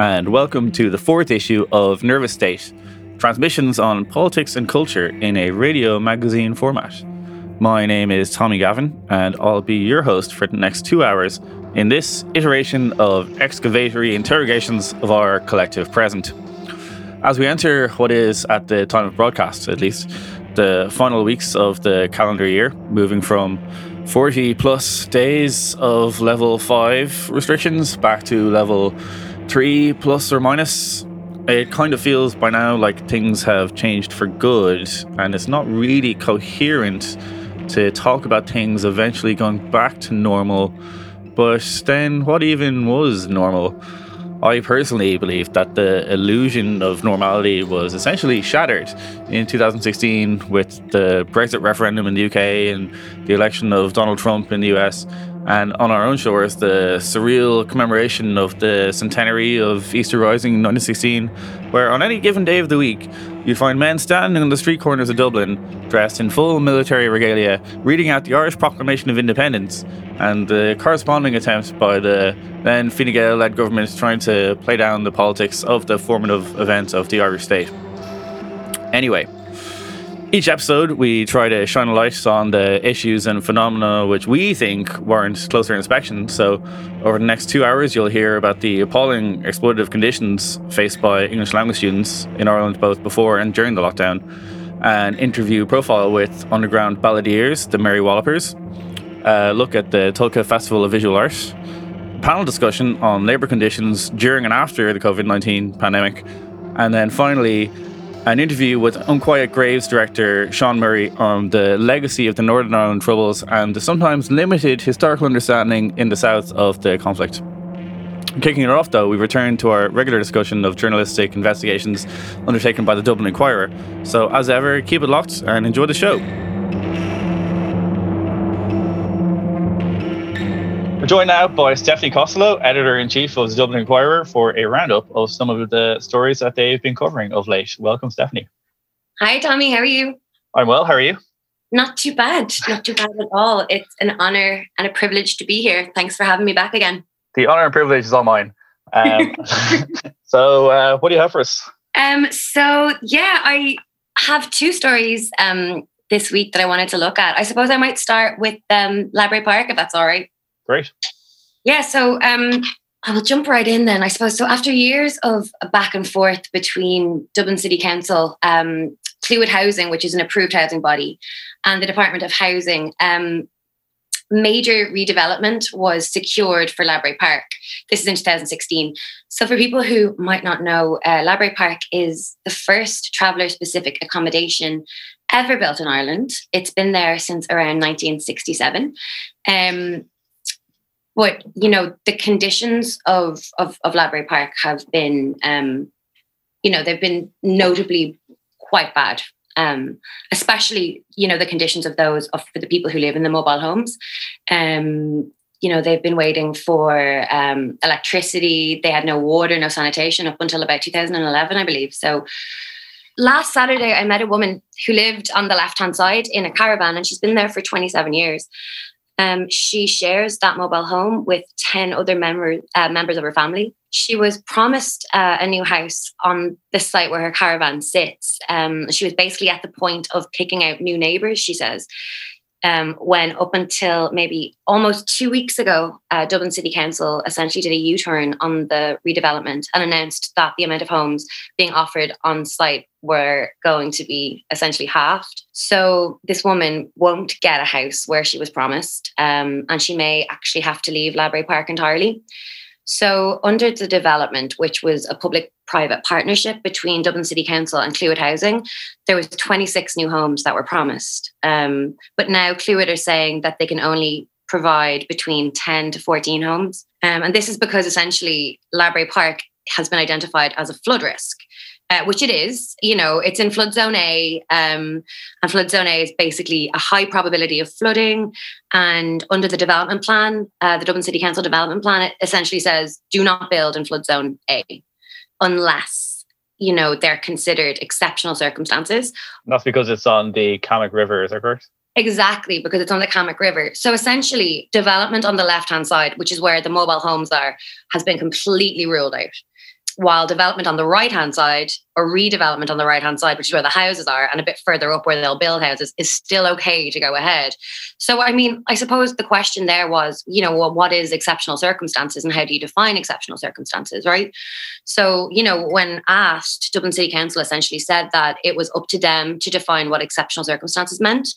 and welcome to the fourth issue of Nervous State transmissions on politics and culture in a radio magazine format. My name is Tommy Gavin, and I'll be your host for the next two hours in this iteration of excavatory interrogations of our collective present. As we enter what is, at the time of broadcast at least, the final weeks of the calendar year, moving from 40 plus days of level 5 restrictions back to level 3 plus or minus, it kind of feels by now like things have changed for good, and it's not really coherent to talk about things eventually going back to normal but then, what even was normal? I personally believe that the illusion of normality was essentially shattered in 2016 with the Brexit referendum in the UK and the election of Donald Trump in the US. And on our own shores, the surreal commemoration of the centenary of Easter Rising in 1916, where on any given day of the week, you'd find men standing on the street corners of Dublin, dressed in full military regalia, reading out the Irish Proclamation of Independence, and the corresponding attempt by the then Fine Gael led government trying to play down the politics of the formative event of the Irish state. Anyway, each episode, we try to shine a light on the issues and phenomena which we think warrant closer inspection. So, over the next two hours, you'll hear about the appalling exploitative conditions faced by English language students in Ireland both before and during the lockdown, an interview profile with underground balladeers, the Mary Wallopers, a look at the Tulca Festival of Visual Art, panel discussion on labour conditions during and after the COVID 19 pandemic, and then finally, an interview with Unquiet Graves director Sean Murray on the legacy of the Northern Ireland Troubles and the sometimes limited historical understanding in the south of the conflict. Kicking it off, though, we return to our regular discussion of journalistic investigations undertaken by the Dublin Inquirer. So, as ever, keep it locked and enjoy the show. Joined now by Stephanie Costello, editor in chief of the Dublin Inquirer, for a roundup of some of the stories that they've been covering of late. Welcome, Stephanie. Hi, Tommy. How are you? I'm well. How are you? Not too bad. Not too bad at all. It's an honor and a privilege to be here. Thanks for having me back again. The honor and privilege is all mine. Um, so, uh, what do you have for us? Um, so, yeah, I have two stories um, this week that I wanted to look at. I suppose I might start with um, Labre Park, if that's all right. Great. Yeah, so um, I will jump right in then, I suppose. So after years of back and forth between Dublin City Council, um, Clúid Housing, which is an approved housing body, and the Department of Housing, um, major redevelopment was secured for Labre Park. This is in 2016. So, for people who might not know, uh, Park is the first traveller specific accommodation ever built in Ireland. It's been there since around 1967. Um, but you know the conditions of of, of Labre Park have been um, you know they've been notably quite bad. Um, especially you know the conditions of those of for the people who live in the mobile homes. Um, you know they've been waiting for um, electricity. They had no water no sanitation up until about 2011 i believe. So last saturday i met a woman who lived on the left hand side in a caravan and she's been there for 27 years um, she shares that mobile home with 10 other member, uh, members of her family. She was promised uh, a new house on the site where her caravan sits. Um, she was basically at the point of picking out new neighbors, she says. Um, when up until maybe almost two weeks ago, uh, Dublin City Council essentially did a U turn on the redevelopment and announced that the amount of homes being offered on site were going to be essentially halved. So this woman won't get a house where she was promised, um, and she may actually have to leave Labre Park entirely. So, under the development, which was a public private partnership between Dublin City Council and Clúid Housing, there was 26 new homes that were promised. Um, but now Clúid are saying that they can only provide between 10 to 14 homes. Um, and this is because essentially Labre Park has been identified as a flood risk uh, which it is. You know, it's in flood zone A, um, and flood zone A is basically a high probability of flooding. And under the development plan, uh, the Dublin City Council development plan, it essentially says do not build in flood zone A unless you know, they're considered exceptional circumstances. And that's because it's on the Cammock River, is that correct? Exactly, because it's on the Cammock River. So essentially, development on the left hand side, which is where the mobile homes are, has been completely ruled out while development on the right hand side or redevelopment on the right hand side, which is where the houses are, and a bit further up where they'll build houses, is still okay to go ahead. So, I mean, I suppose the question there was, you know, well, what is exceptional circumstances and how do you define exceptional circumstances, right? So, you know, when asked, Dublin City Council essentially said that it was up to them to define what exceptional circumstances meant.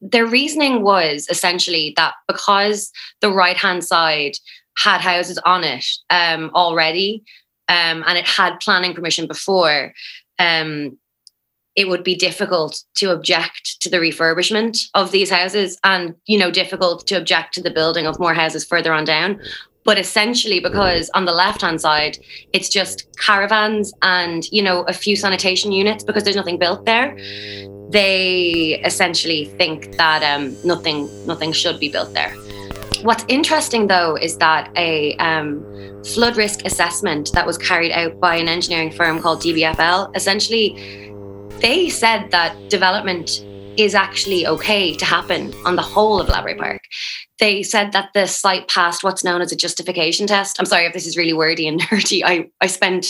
Their reasoning was essentially that because the right hand side had houses on it um, already, um, and it had planning permission before, um, it would be difficult to object to the refurbishment of these houses and you know difficult to object to the building of more houses further on down. But essentially because on the left hand side it's just caravans and you know a few sanitation units because there's nothing built there. They essentially think that um, nothing nothing should be built there what's interesting though is that a um, flood risk assessment that was carried out by an engineering firm called DBFL. Essentially, they said that development is actually okay to happen on the whole of Labre Park. They said that the site passed what's known as a justification test. I'm sorry if this is really wordy and nerdy. I, I spent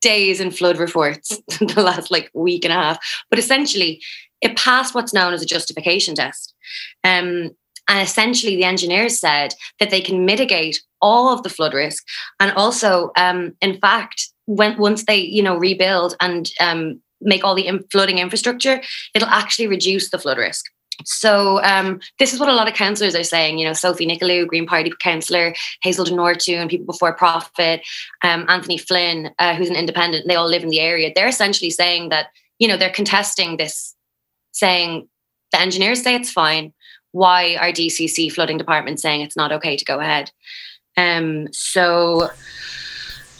days in flood reports the last like week and a half, but essentially it passed what's known as a justification test. Um, and essentially, the engineers said that they can mitigate all of the flood risk, and also, um, in fact, when once they you know rebuild and um, make all the in- flooding infrastructure, it'll actually reduce the flood risk. So um, this is what a lot of councillors are saying. You know, Sophie Nicoullaud, Green Party councillor, Hazel Nortu, and people before Profit, um, Anthony Flynn, uh, who's an independent. They all live in the area. They're essentially saying that you know they're contesting this, saying the engineers say it's fine why are DCC flooding department saying it's not okay to go ahead? Um, so,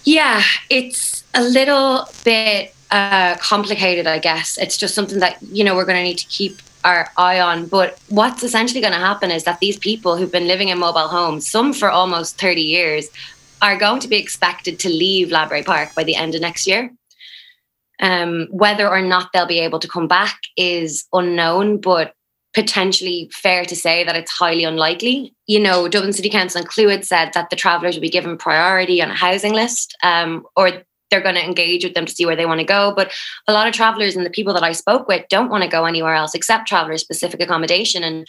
yeah, it's a little bit uh, complicated, I guess. It's just something that, you know, we're going to need to keep our eye on. But what's essentially going to happen is that these people who've been living in mobile homes, some for almost 30 years, are going to be expected to leave Labre Park by the end of next year. Um, whether or not they'll be able to come back is unknown, but potentially fair to say that it's highly unlikely. You know, Dublin City Council and Clúid said that the travellers will be given priority on a housing list, um, or they're going to engage with them to see where they want to go. But a lot of travellers and the people that I spoke with don't want to go anywhere else except traveller specific accommodation. And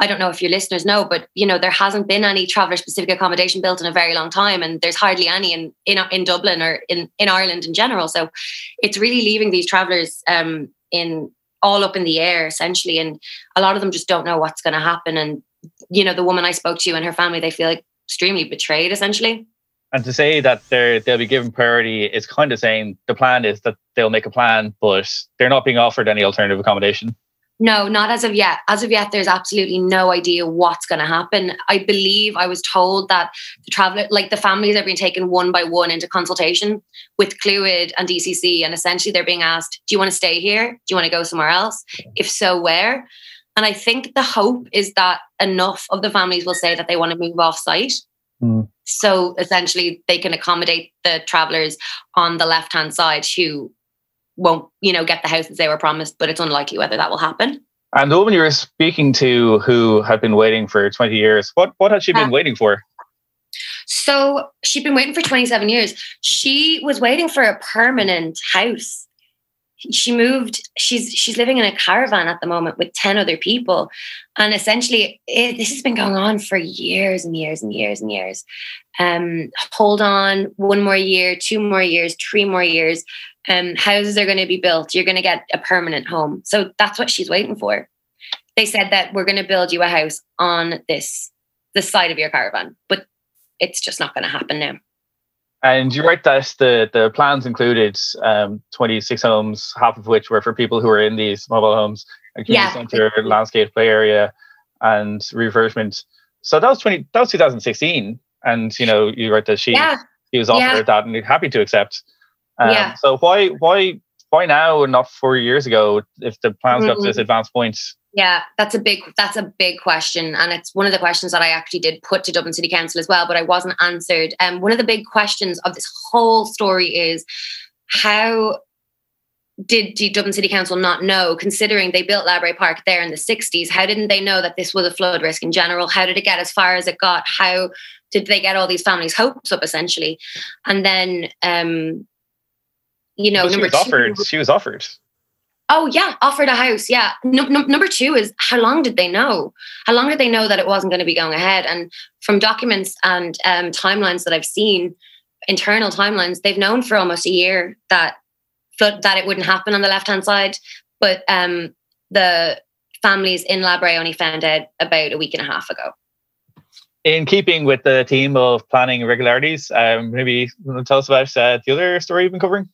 I don't know if your listeners know, but you know, there hasn't been any traveller specific accommodation built in a very long time, and there's hardly any in in, in Dublin or in in Ireland in general. So it's really leaving these travellers um, in all up in the air essentially and a lot of them just don't know what's going to happen. And you know the woman i spoke to and her family they feel like extremely betrayed essentially. And to say that they're they'll be given priority is kind of saying the plan is that they'll make a plan but they're not being offered any alternative accommodation no, not as of yet. As of yet, there's absolutely no idea what's going to happen. I believe I was told that the traveler, like the families are being taken one by one into consultation with Clúid and DCC, and essentially they're being asked, "Do you want to stay here? Do you want to go somewhere else? If so, where?" And I think the hope is that enough of the families will say that they want to move off site. Mm. So essentially, they can accommodate the travelers on the left hand side who won't, you know, get the house houses they were promised, but it's unlikely whether that will happen. And the woman you were speaking to who had been waiting for 20 years, what, what had she been uh, waiting for? So she'd been waiting for 27 years. She was waiting for a permanent house. She moved, she's she's living in a caravan at the moment with 10 other people. And essentially, it, this has been going on for years and years and years and years. Um, hold on, one more year, two more years, three more years um, houses are going to be built. You're going to get a permanent home. So that's what she's waiting for. They said that we're going to build you a house on this the side of your caravan, but it's just not going to happen now. And you're right that the the plans included um, 26 homes, half of which were for people who were in these mobile homes, a community yeah. centre, landscape play area, and refurbishment. So that was 20. That was 2016, and you know you write that she yeah. he was offered yeah. that and happy to accept. Um, yeah. So why why why now and not four years ago if the plans mm-hmm. got to this mm-hmm. advanced point? Yeah, that's a big that's a big question, and it's one of the questions that I actually did put to Dublin City Council as well, but I wasn't answered. And um, one of the big questions of this whole story is how did the Dublin City Council not know, considering they built Labre Park there in the 60s? How didn't they know that this was a flood risk in general? How did it get as far as it got? How did they get all these families' hopes up, essentially? And then, um, you know, she number was two, offered. She was offered. Oh yeah, offered a house. Yeah. No, no, number two is how long did they know? How long did they know that it wasn't going to be going ahead? And from documents and um, timelines that I've seen, internal timelines, they've known for almost a year that that it wouldn't happen on the left hand side. But um, the families in Labre only found out about a week and a half ago. In keeping with the theme of planning irregularities, um, maybe you tell us about uh, the other story you've been covering.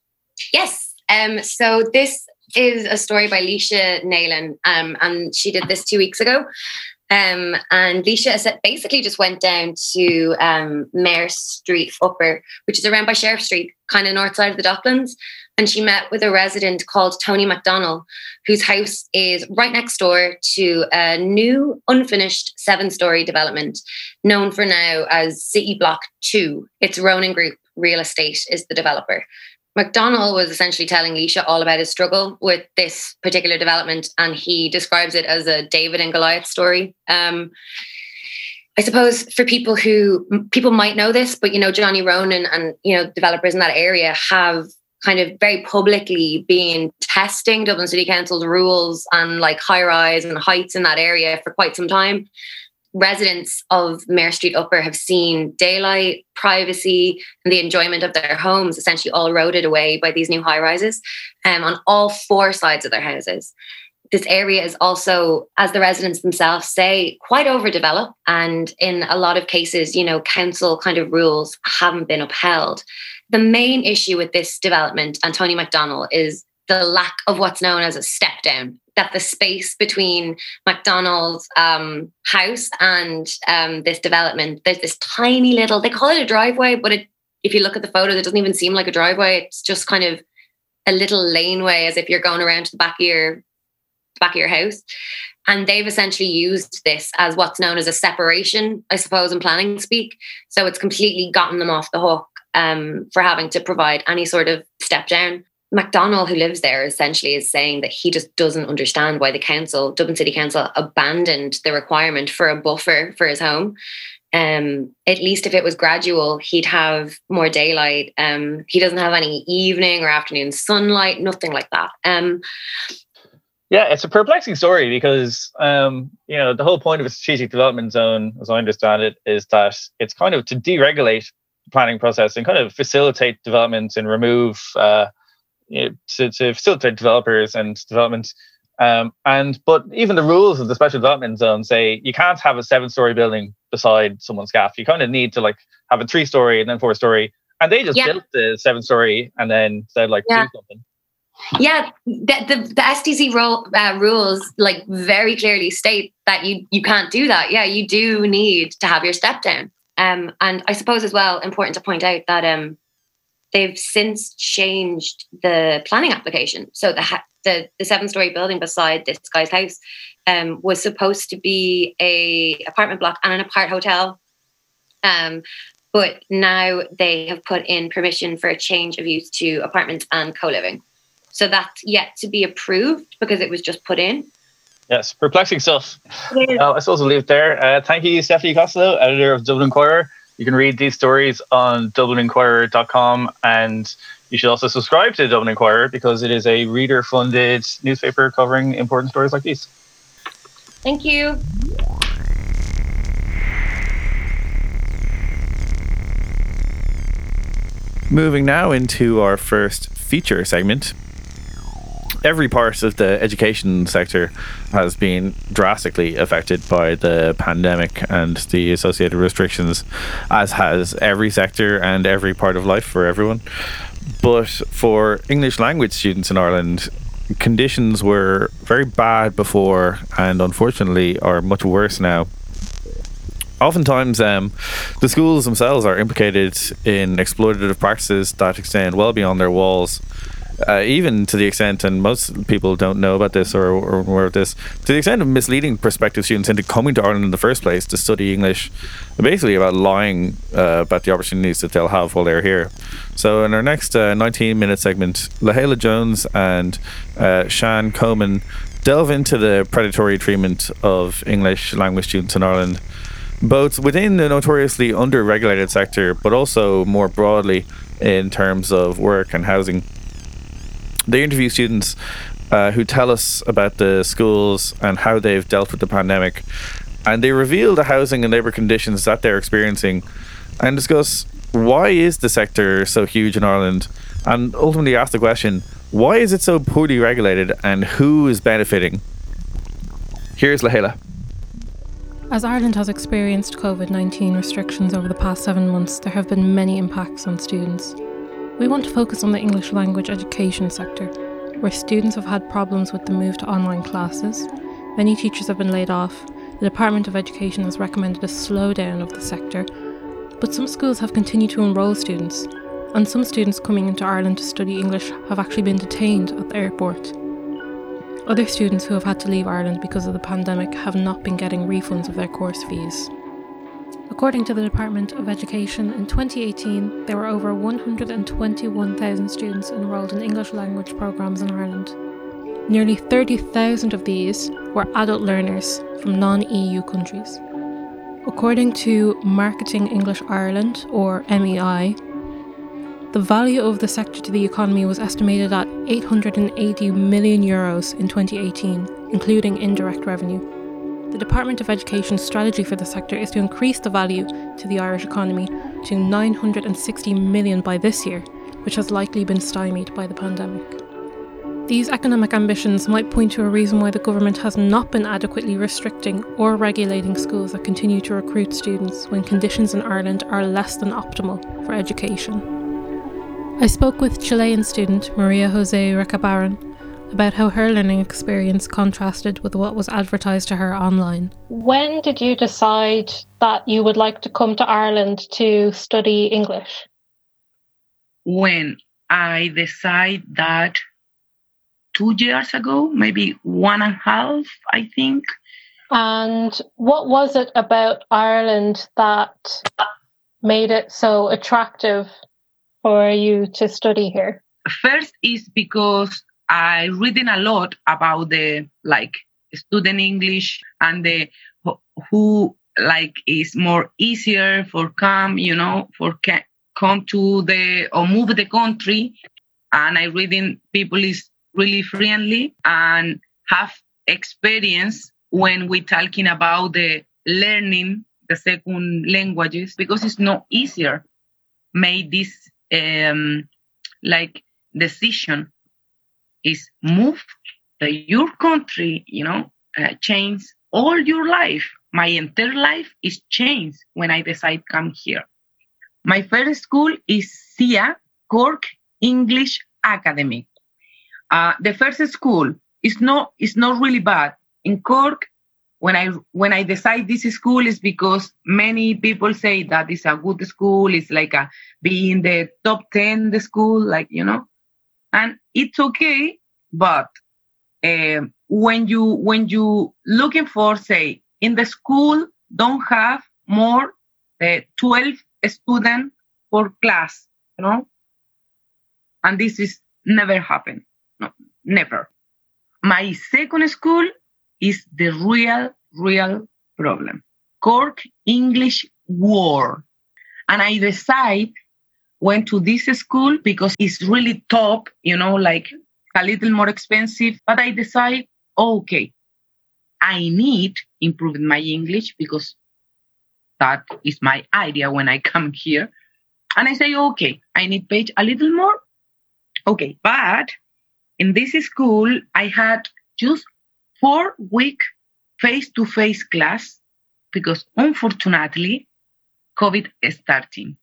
Yes. Um, so this is a story by Laoise Neylon, um, and she did this two weeks ago. Um, and Leisha basically just went down to um, Mayor Street Upper, which is around by Sheriff Street, kind of north side of the Docklands. And she met with a resident called Tony McDonnell, whose house is right next door to a new, unfinished seven story development known for now as City Block 2. It's Ronan Group Real Estate is the developer. McDonnell was essentially telling Laoise all about his struggle with this particular development, and he describes it as a David and Goliath story. Um, I suppose for people who people might know this, but you know Johnny Ronan and you know developers in that area have kind of very publicly been testing Dublin City Council's rules and like high rise and heights in that area for quite some time residents of Mayor Street Upper have seen daylight, privacy, and the enjoyment of their homes essentially all eroded away by these new high rises um, on all four sides of their houses. This area is also, as the residents themselves say, quite overdeveloped. And in a lot of cases, you know, council kind of rules haven't been upheld. The main issue with this development, and Tony McDonnell, is the lack of what's known as a step down that the space between McDonald's um, house and um, this development, there's this tiny little, they call it a driveway, but it, if you look at the photo, it doesn't even seem like a driveway. It's just kind of a little laneway as if you're going around to the back of your back of your house. And they've essentially used this as what's known as a separation, I suppose, in planning speak. So it's completely gotten them off the hook um, for having to provide any sort of step down. McDonnell, who lives there, essentially is saying that he just doesn't understand why the council, Dublin City Council, abandoned the requirement for a buffer for his home. Um, at least if it was gradual, he'd have more daylight. Um, he doesn't have any evening or afternoon sunlight, nothing like that. Um, Yeah, it's a perplexing story because um, you know the whole point of a strategic development zone, as I understand it, is that it's kind of to deregulate the planning process and kind of facilitate development and remove uh, you know, to, to facilitate developers and development. Um, and but even the rules of the special development zone say you can't have a seven-story building beside someone's gaff. You kind of need to like have a three-story and then four-story. And they just Yeah. built the seven-story and then said like Yeah. do something. Yeah, the the, the SDZ rule, uh, rules like very clearly state that you you can't do that. Yeah, you do need to have your step down. Um, and I suppose as well important to point out that um, they've since changed the planning application. So the ha- the the seven story building beside this guy's house um, was supposed to be a apartment block and an apart hotel. Um, but now they have put in permission for a change of use to apartments and co living. So that's yet to be approved because it was just put in. Yes, perplexing stuff. Is. Well, I suppose we'll leave it there. Uh, thank you, Stephanie Costello, editor of Dublin Inquirer. You can read these stories on dublininquirer.com and you should also subscribe to the Dublin Inquirer because it is a reader funded newspaper covering important stories like these. Thank you. Moving now into our first feature segment. Every part of the education sector has been drastically affected by the pandemic and the associated restrictions, as has every sector and every part of life for everyone. But for English language students in Ireland, conditions were very bad before and unfortunately are much worse now oftentimes um, the schools themselves are implicated in exploitative practices that extend well beyond their walls uh, even to the extent, and most people don't know about this or, or aware of this, to the extent of misleading prospective students into coming to Ireland in the first place to study English, basically about lying uh, about the opportunities that they'll have while they're here. So, in our next uh, 19 minute segment, Lahela Jones and uh, Shan Coleman delve into the predatory treatment of English language students in Ireland, both within the notoriously under regulated sector, but also more broadly in terms of work and housing. They interview students uh, who tell us about the schools and how they've dealt with the pandemic, and they reveal the housing and labour conditions that they're experiencing and discuss why is the sector so huge in Ireland and ultimately ask the question why is it so poorly regulated and who is benefiting? Here's Lahela. As Ireland has experienced COVID 19 restrictions over the past seven months, there have been many impacts on students. We want to focus on the English language education sector, where students have had problems with the move to online classes. Many teachers have been laid off. The Department of Education has recommended a slowdown of the sector, but some schools have continued to enrol students, and some students coming into Ireland to study English have actually been detained at the airport. Other students who have had to leave Ireland because of the pandemic have not been getting refunds of their course fees. According to the Department of Education, in 2018 there were over 121,000 students enrolled in English language programmes in Ireland. Nearly 30,000 of these were adult learners from non EU countries. According to Marketing English Ireland, or MEI, the value of the sector to the economy was estimated at 880 million euros in 2018, including indirect revenue. The Department of Education's strategy for the sector is to increase the value to the Irish economy to 960 million by this year, which has likely been stymied by the pandemic. These economic ambitions might point to a reason why the government has not been adequately restricting or regulating schools that continue to recruit students when conditions in Ireland are less than optimal for education. I spoke with Chilean student Maria Jose Recabarren about how her learning experience contrasted with what was advertised to her online. When did you decide that you would like to come to Ireland to study English? When I decided that two years ago, maybe one and a half, I think. And what was it about Ireland that made it so attractive for you to study here? First is because I reading a lot about the like student English and the who like is more easier for come, you know, for come to the or move the country. And I reading people is really friendly and have experience when we talking about the learning the second languages because it's not easier made this um, like decision is move to your country, you know, uh, change all your life. My entire life is changed when I decide come here. My first school is SIA, Cork English Academy. Uh, the first school is not is not really bad. In Cork, when I when I decide this school is because many people say that it's a good school. It's like a being the top ten the school, like you know, and it's okay. But uh, when you when you looking for say in the school don't have more uh, 12 students per class, you know, and this is never happen. No, never. My second school is the real, real problem. Cork English World. And I decide went to this school because it's really top, you know, like a little more expensive. But I decide, oh, okay, I need improving my English because that is my idea when I come here. And I say, okay, I need page a little more. Okay, but in this school, I had just four week face to face class because unfortunately, COVID is starting.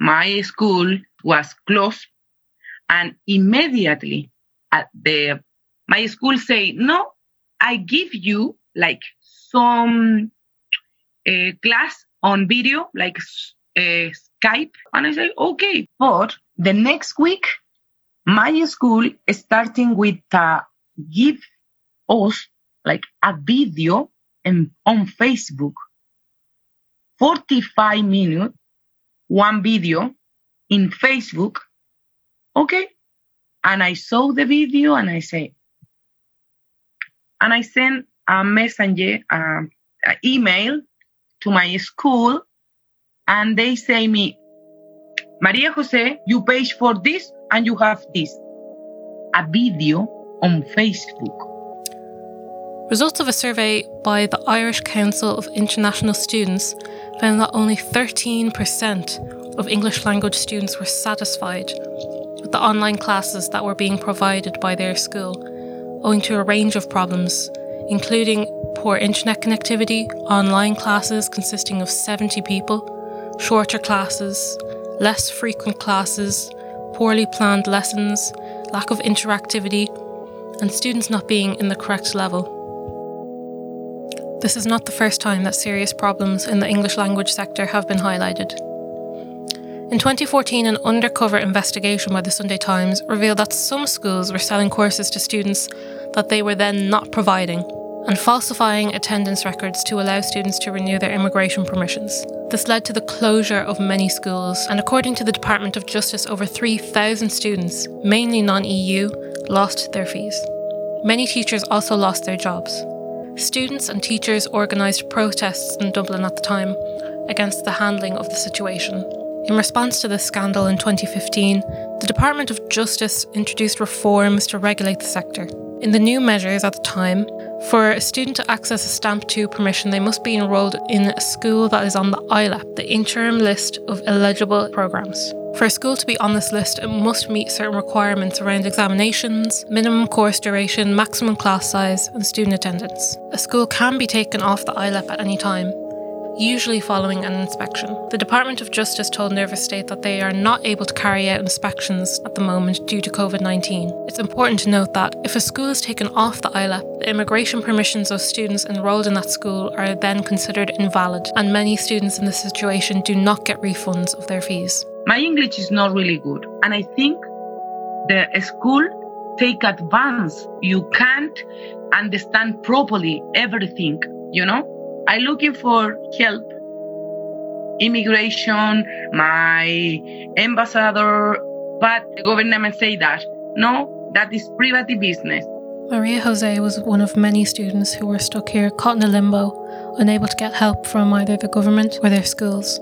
My school was closed and immediately at the, my school say, no, I give you like some uh, class on video, like uh, Skype. And I say, okay. But the next week, my school starting with uh, give us like a video in, on Facebook, 45 minutes, one video in Facebook. Okay. And I saw the video and I say, and I sent a messenger, uh, an email to my school, and they say me, Maria Jose, you pay for this and you have this, a video on Facebook. Results of a survey by the Irish Council of International Students found that only 13% of English language students were satisfied with the online classes that were being provided by their school, owing to a range of problems, including poor internet connectivity, online classes consisting of 70 people, shorter classes, less frequent classes, poorly planned lessons, lack of interactivity, and students not being in the correct level. This is not the first time that serious problems in the English language sector have been highlighted. In 2014, an undercover investigation by the Sunday Times revealed that some schools were selling courses to students that they were then not providing and falsifying attendance records to allow students to renew their immigration permissions. This led to the closure of many schools, and according to the Department of Justice, over 3,000 students, mainly non EU, lost their fees. Many teachers also lost their jobs. Students and teachers organised protests in Dublin at the time against the handling of the situation. In response to this scandal in 2015, the Department of Justice introduced reforms to regulate the sector. In the new measures at the time, for a student to access a Stamp 2 permission, they must be enrolled in a school that is on the ILEP, the interim list of eligible programmes. For a school to be on this list, it must meet certain requirements around examinations, minimum course duration, maximum class size, and student attendance. A school can be taken off the ILEP at any time, usually following an inspection. The Department of Justice told Nervous State that they are not able to carry out inspections at the moment due to COVID 19. It's important to note that if a school is taken off the ILEP, the immigration permissions of students enrolled in that school are then considered invalid, and many students in this situation do not get refunds of their fees. My English is not really good, and I think the school take advance. You can't understand properly everything, you know? I looking for help. Immigration, my ambassador, but the government say that no, that is private business. Maria Jose was one of many students who were stuck here, caught in a limbo, unable to get help from either the government or their schools.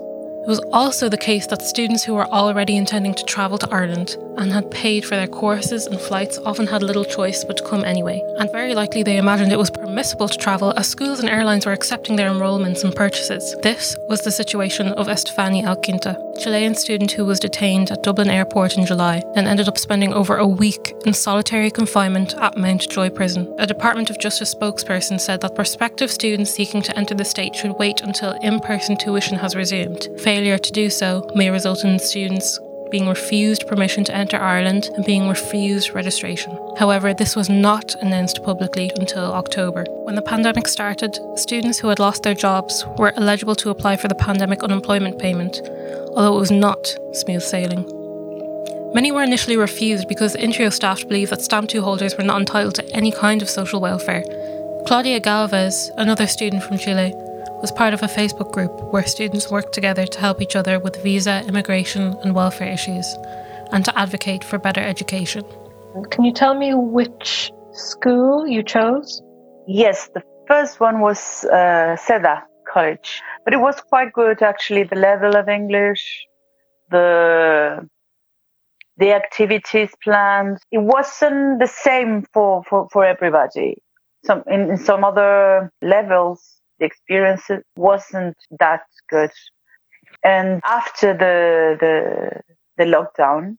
It was also the case that students who were already intending to travel to Ireland and had paid for their courses and flights often had little choice but to come anyway. And very likely they imagined it was permissible to travel as schools and airlines were accepting their enrolments and purchases. This was the situation of Estefania Alquinta, Chilean student who was detained at Dublin Airport in July and ended up spending over a week in solitary confinement at Mountjoy Prison. A Department of Justice spokesperson said that prospective students seeking to enter the state should wait until in person tuition has resumed failure to do so may result in students being refused permission to enter Ireland and being refused registration. However, this was not announced publicly until October. When the pandemic started, students who had lost their jobs were eligible to apply for the pandemic unemployment payment, although it was not smooth sailing. Many were initially refused because Intreo staff believed that Stamp 2 holders were not entitled to any kind of social welfare. Claudia Galvez, another student from Chile, was part of a Facebook group where students worked together to help each other with visa, immigration, and welfare issues, and to advocate for better education. Can you tell me which school you chose? Yes, the first one was uh, CEDA College, but it was quite good actually. The level of English, the the activities planned, it wasn't the same for, for, for everybody. Some in, in some other levels the experience wasn't that good. And after the the the lockdown,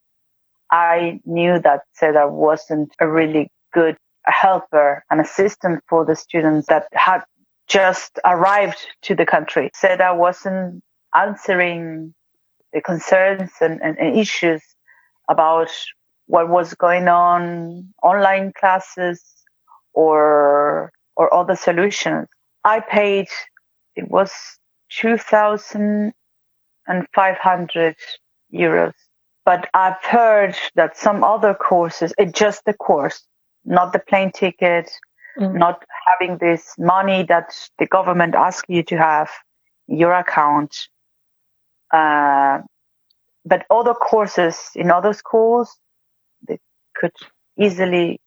I knew that CEDA wasn't a really good helper and assistant for the students that had just arrived to the country. CEDA wasn't answering the concerns and, and, and issues about what was going on, online classes or or other solutions. I paid, it was 2,500 euros. but I've heard that some other courses, it's just the course, not the plane ticket, mm. not having this money that the government asks you to have your account. Uh, but other courses in other schools, they could easily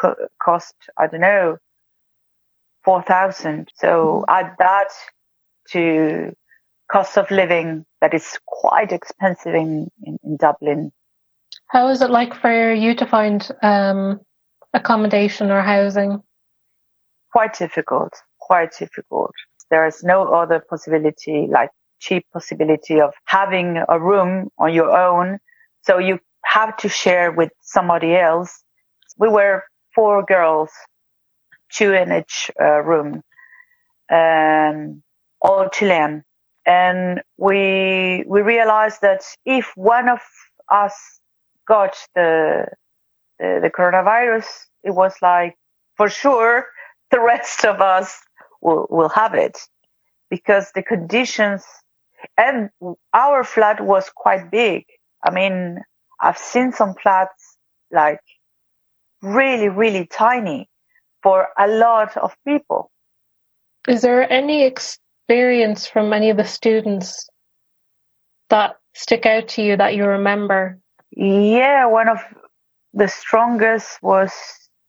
co- cost, I don't know, 4,000. So mm. add that to cost of living that is quite expensive in, in, in Dublin. How is it like for you to find um, accommodation or housing? Quite difficult, quite difficult. There is no other possibility, like cheap possibility of having a room on your own. So you have to share with somebody else. We were four girls, two in each uh, room, um, all Chilean. And we we realized that if one of us got the, the the, coronavirus, it was like for sure the rest of us will will have it. Because the conditions and our flat was quite big. I mean, I've seen some flats like really really tiny for a lot of people. Is there any experience from any of the students that stick out to you that you remember? Yeah, one of the strongest was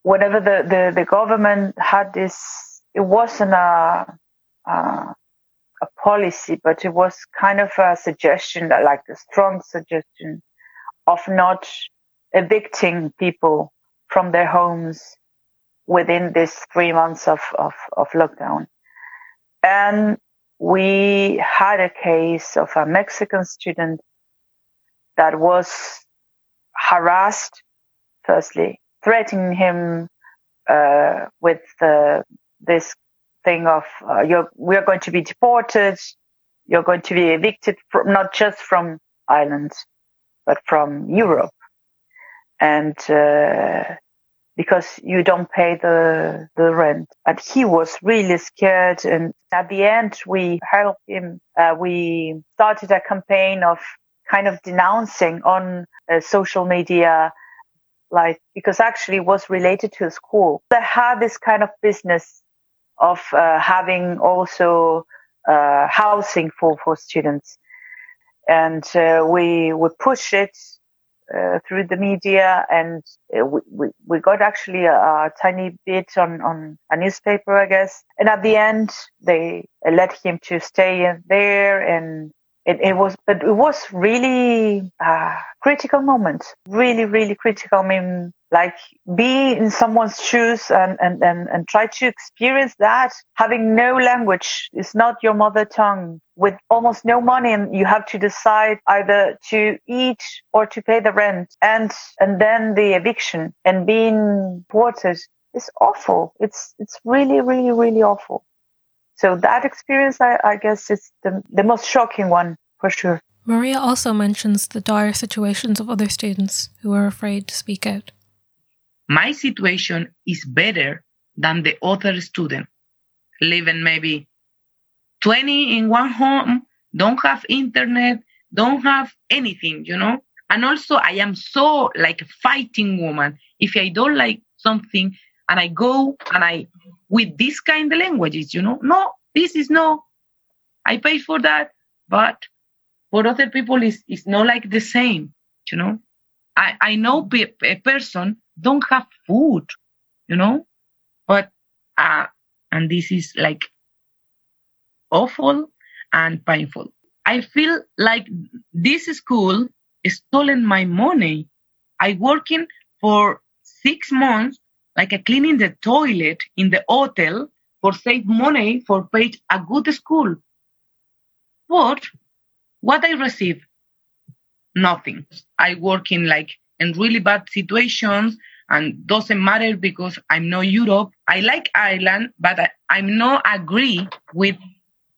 whenever the, the, the government had this, it wasn't a, a, a policy, but it was kind of a suggestion, that, like a strong suggestion of not evicting people from their homes within this three months of, of, of lockdown. And we had a case of a Mexican student that was harassed, firstly, threatening him uh, with uh, this thing of uh, you're, we're going to be deported, you're going to be evicted from, not just from Ireland, but from Europe. And uh, because you don't pay the, the rent. And he was really scared. And at the end, we helped him. Uh, we started a campaign of kind of denouncing on uh, social media, like, because actually it was related to school. They had this kind of business of uh, having also uh, housing for, for students. And uh, we would push it uh, through the media, and uh, we, we, we got actually a, a, tiny bit on, on a newspaper, I guess. And at the end, they let him to stay in there, and it, it was, but it was really a critical moment, really, really critical. I mean, like be in someone's shoes and, and, and, and try to experience that. Having no language is not your mother tongue. With almost no money and you have to decide either to eat or to pay the rent. And and then the eviction and being thwarted is awful. It's it's really really really awful. So that experience i, I guess is the, the most shocking one for sure. Maria also mentions the dire situations of other students who are afraid to speak out my situation is better than the other student. Living maybe 20 in one home don't have internet don't have anything you know? And also i am so like a fighting woman. If i don't like something and i go and i with this kind of languages you know? No this is no. I pay for that but for other people is is not like the same you know? I i know a person don't have food, you know? But, uh, and this is like awful and painful. I feel like this school stolen my money. I working for six months, like a cleaning the toilet in the hotel for save money for pay a good school. But what I receive? Nothing. I work in like in really bad situations and doesn't matter because I'm not Europe. I like Ireland, but I, I'm not agree with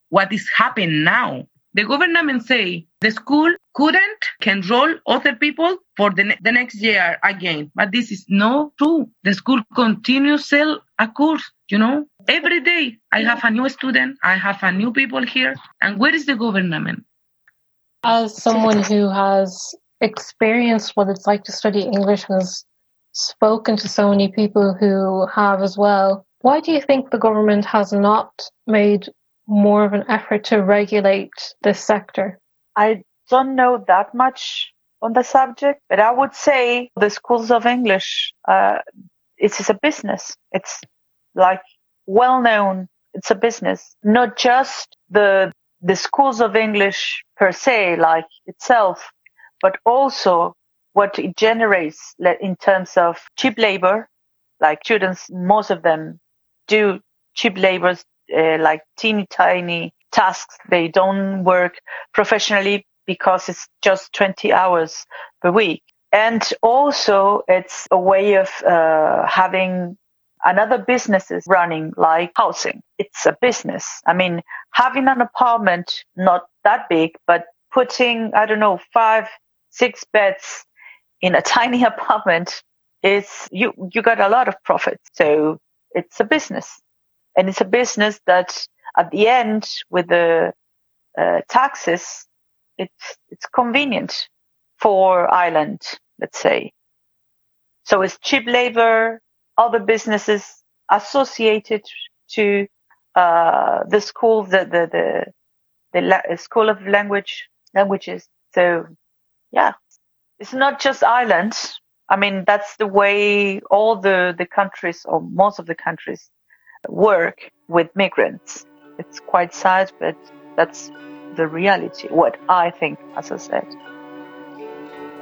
what is happening now. The government say the school couldn't control other people for the, ne- the next year again. But this is not true. The school continues sell a course, you know. Every day I have a new student, I have a new people here. And where is the government? As someone who has experienced what it's like to study English and has spoken to so many people who have as well. Why do you think the government has not made more of an effort to regulate this sector? I don't know that much on the subject, but I would say the schools of English, uh, it is a business. It's like well known. It's a business, not just the the schools of English per se, like itself, but also what it generates in terms of cheap labor. Like students, most of them do cheap labors, uh, like teeny tiny tasks. They don't work professionally because it's just 20 hours per week. And also it's a way of uh, having another businesses running like housing. It's a business. I mean, having an apartment, not that big, but putting, I don't know, five, six beds in a tiny apartment is you, you got a lot of profit. So it's a business and it's a business that at the end with the uh, taxes, it's, it's convenient for Ireland, let's say. So it's cheap labor, other businesses associated to uh, the school, the the the, the la- school of language languages. So yeah, it's not just Ireland. I mean, that's the way all the the countries or most of the countries work with migrants. It's quite sad, but that's the reality. What I think, as I said.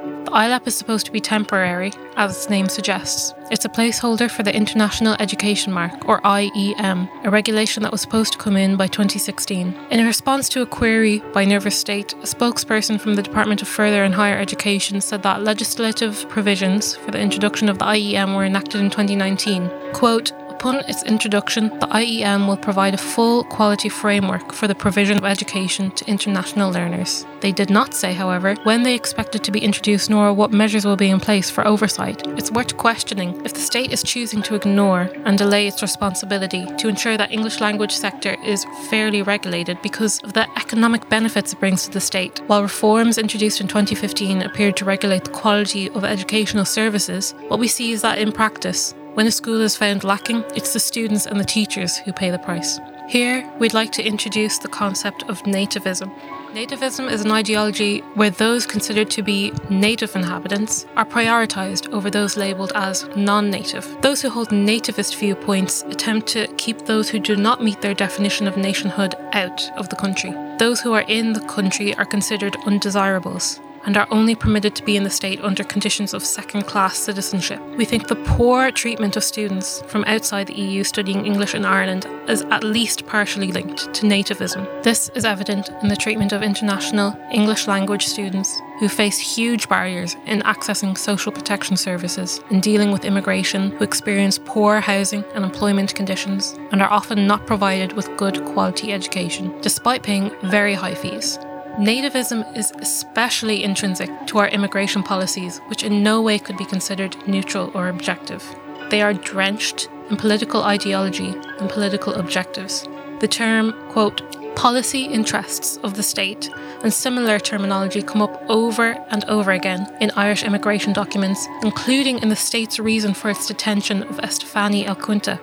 The ILEP is supposed to be temporary, as its name suggests. It's a placeholder for the International Education Mark, or IEM, a regulation that was supposed to come in by 2016. In response to a query by Nervous State, a spokesperson from the Department of Further and Higher Education said that legislative provisions for the introduction of the IEM were enacted in 2019. Quote, Upon its introduction, the IEM will provide a full quality framework for the provision of education to international learners. They did not say, however, when they expect it to be introduced nor what measures will be in place for oversight. It's worth questioning if the state is choosing to ignore and delay its responsibility to ensure that English language sector is fairly regulated because of the economic benefits it brings to the state. While reforms introduced in 2015 appeared to regulate the quality of educational services, what we see is that in practice, when a school is found lacking, it's the students and the teachers who pay the price. Here, we'd like to introduce the concept of nativism. Nativism is an ideology where those considered to be native inhabitants are prioritised over those labelled as non native. Those who hold nativist viewpoints attempt to keep those who do not meet their definition of nationhood out of the country. Those who are in the country are considered undesirables and are only permitted to be in the state under conditions of second class citizenship. We think the poor treatment of students from outside the EU studying English in Ireland is at least partially linked to nativism. This is evident in the treatment of international English language students who face huge barriers in accessing social protection services, in dealing with immigration, who experience poor housing and employment conditions, and are often not provided with good quality education, despite paying very high fees. Nativism is especially intrinsic to our immigration policies, which in no way could be considered neutral or objective. They are drenched in political ideology and political objectives. The term, quote, policy interests of the state and similar terminology come up over and over again in Irish immigration documents, including in the state's reason for its detention of Estefani El Quinta,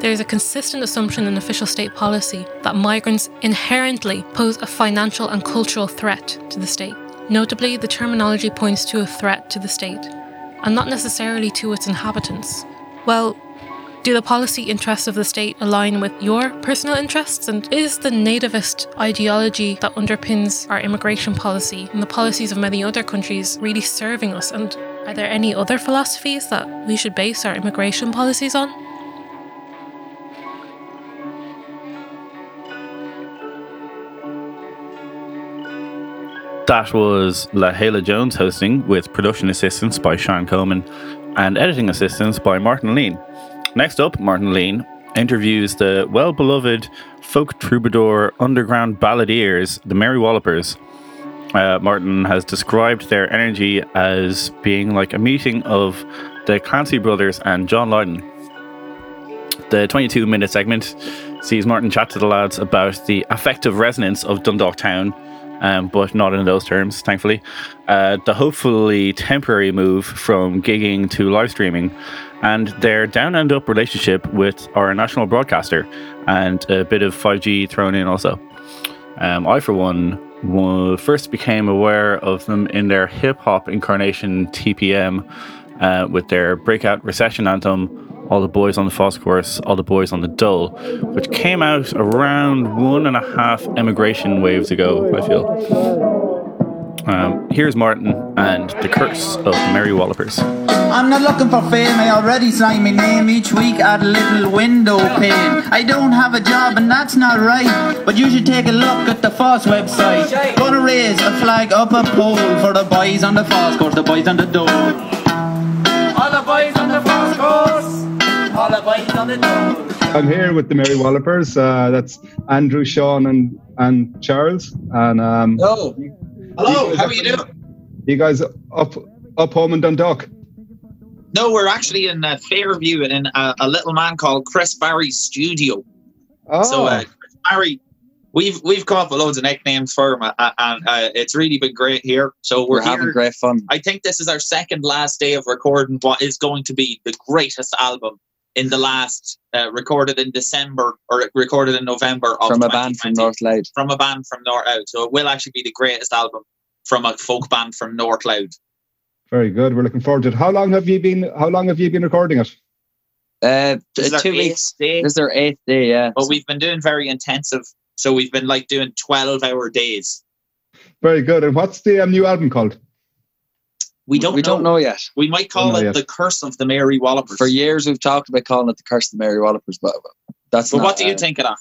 there is a consistent assumption in official state policy that migrants inherently pose a financial and cultural threat to the state. Notably, the terminology points to a threat to the state, and not necessarily to its inhabitants. Well, do the policy interests of the state align with your personal interests? And is the nativist ideology that underpins our immigration policy and the policies of many other countries really serving us? And are there any other philosophies that we should base our immigration policies on? That was Lahala Jones hosting with production assistance by Sean Coleman and editing assistance by Martin Lean. Next up, Martin Lean interviews the well beloved folk troubadour underground balladeers, the Mary Wallopers. Uh, Martin has described their energy as being like a meeting of the Clancy brothers and John Lydon. The 22 minute segment sees Martin chat to the lads about the affective resonance of Dundalk Town um, but not in those terms, thankfully. Uh, the hopefully temporary move from gigging to live streaming, and their down and up relationship with our national broadcaster, and a bit of 5G thrown in also. Um, I, for one, first became aware of them in their hip hop incarnation TPM uh, with their breakout recession anthem all the Boys on the Course, All the Boys on the Dull, which came out around one and a half emigration waves ago, I feel. Um, here's Martin and The Curse of the Mary Wallopers. I'm not looking for fame, I already sign my name each week at a little window pane. I don't have a job and that's not right, but you should take a look at the FÁS website. Gonna raise a flag up a pole for the boys on the FÁS course, the boys on the Dole. All the boys on the FÁS. I'm here with the Mary Wallopers. Uh, that's Andrew, Sean, and and Charles. And um, hello, hello. How are you doing? You guys up up home in Dundalk? No, we're actually in uh, Fairview and in a, a, little man called Chris Barry's studio. Oh. So uh, Chris Barry, we've we've come up with loads of nicknames for him, uh, and uh, it's really been great here. So we're, we're having great fun. I think this is our second last day of recording what is going to be the greatest album in the last uh, recorded in December or recorded in November of from a band from North Louth. From a band from North Louth. So it will actually be the greatest album from a folk band from North Louth. Very good. We're looking forward to it. How long have you been? How long have you been recording it? Uh, two weeks. Day. This is our eighth day. Yeah, but we've been doing very intensive. So we've been like doing twelve-hour days. Very good. And what's the um, new album called? We don't. We know. don't know yet. We might call it yet. the Curse of the Mary Wallopers. For years, we've talked about calling it the Curse of the Mary Wallopers, but that's. But not, what do you uh, think of that?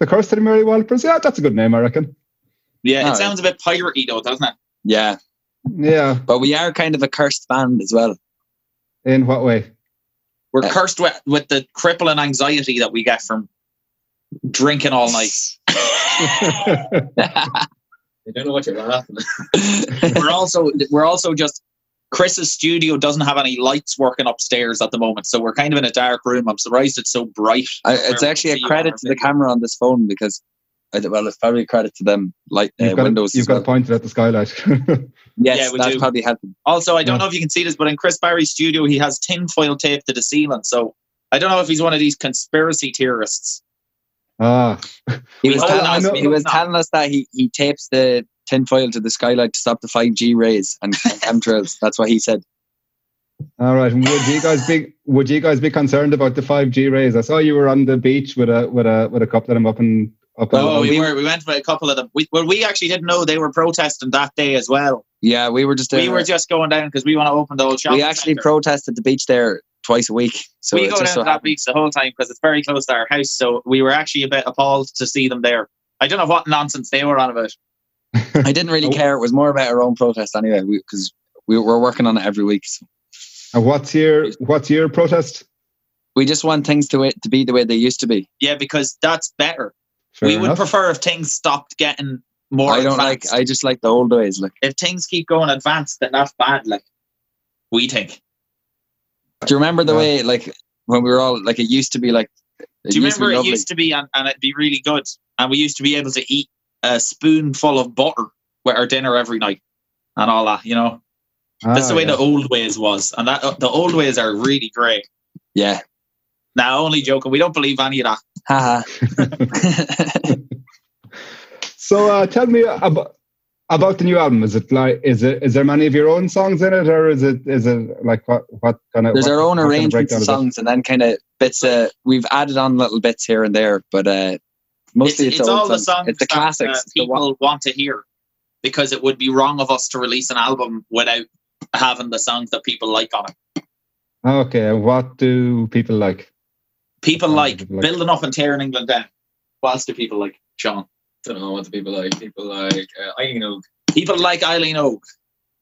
The Curse of the Mary Wallopers. Yeah, that's a good name, I reckon. Yeah, it All sounds right. a bit piratey though, doesn't it? Yeah. Yeah. But we are kind of a cursed band as well. In what way? We're uh, cursed with, with the crippling anxiety that we get from drinking all night. I don't know what you're laughing. we're also we're also just Chris's studio doesn't have any lights working upstairs at the moment, so we're kind of in a dark room. I'm surprised it's so bright. I, it's actually a credit to the camera on this phone because, well, it's probably a credit to them light uh, you've got windows. you've got well. pointed at the skylight. yes, yeah, we that's do. probably helping. Also, I don't yeah. know if you can see this, but in Chris Barry's studio, he has tinfoil tape to the ceiling. So I don't know if he's one of these conspiracy theorists. Ah, he was, telling us, he was telling us that he, he tapes the tinfoil to the skylight to stop the 5G rays and, and chemtrails. That's what he said. All right. And would you guys be would you guys be concerned about the 5G rays? I saw you were on the beach with a with a with a couple of them up and up. Oh, we were. We went with a couple of them. We, well, we actually didn't know they were protesting that day as well. Yeah, we were just. We were just going down because we want to open the old shop. We actually center. protested the beach there twice a week. So we go down so to that beach the whole time because it's very close to our house. So we were actually a bit appalled to see them there. I don't know what nonsense they were on about. I didn't really oh. care. It was more about our own protest anyway, because we, we, were working on it every week. So. And what's your what's your protest? We just want things to to be the way they used to be. Yeah, because that's better. Fair we enough. would prefer if things stopped getting more. I don't advanced. like. I just like the old ways. Like if things keep going advanced, then that's bad. Like we think. Do you remember the yeah. way, like when we were all like, it used to be like. Do you remember it used to be, and, and it'd be really good, and we used to be able to eat a spoonful of butter with our dinner every night, and all that. You know, ah, that's the way yeah. the old ways was, and that the old ways are really great. Yeah. Now, only joking. We don't believe any of that. So, uh, tell me about about the new album is it like is it is there many of your own songs in it or is it is it like what what kind of there's what, our own arrangements of songs and then kind of bits uh we've added on little bits here and there but uh mostly it's, it's, it's all songs. the songs. it's the that, classics uh, people want to hear because it would be wrong of us to release an album without having the songs that people like on it. Okay what do people like? People like, people like? Building up and tearing england down. What else do people like sean don't know what the people like. People like uh, Eileen Óg. People like Eileen Óg.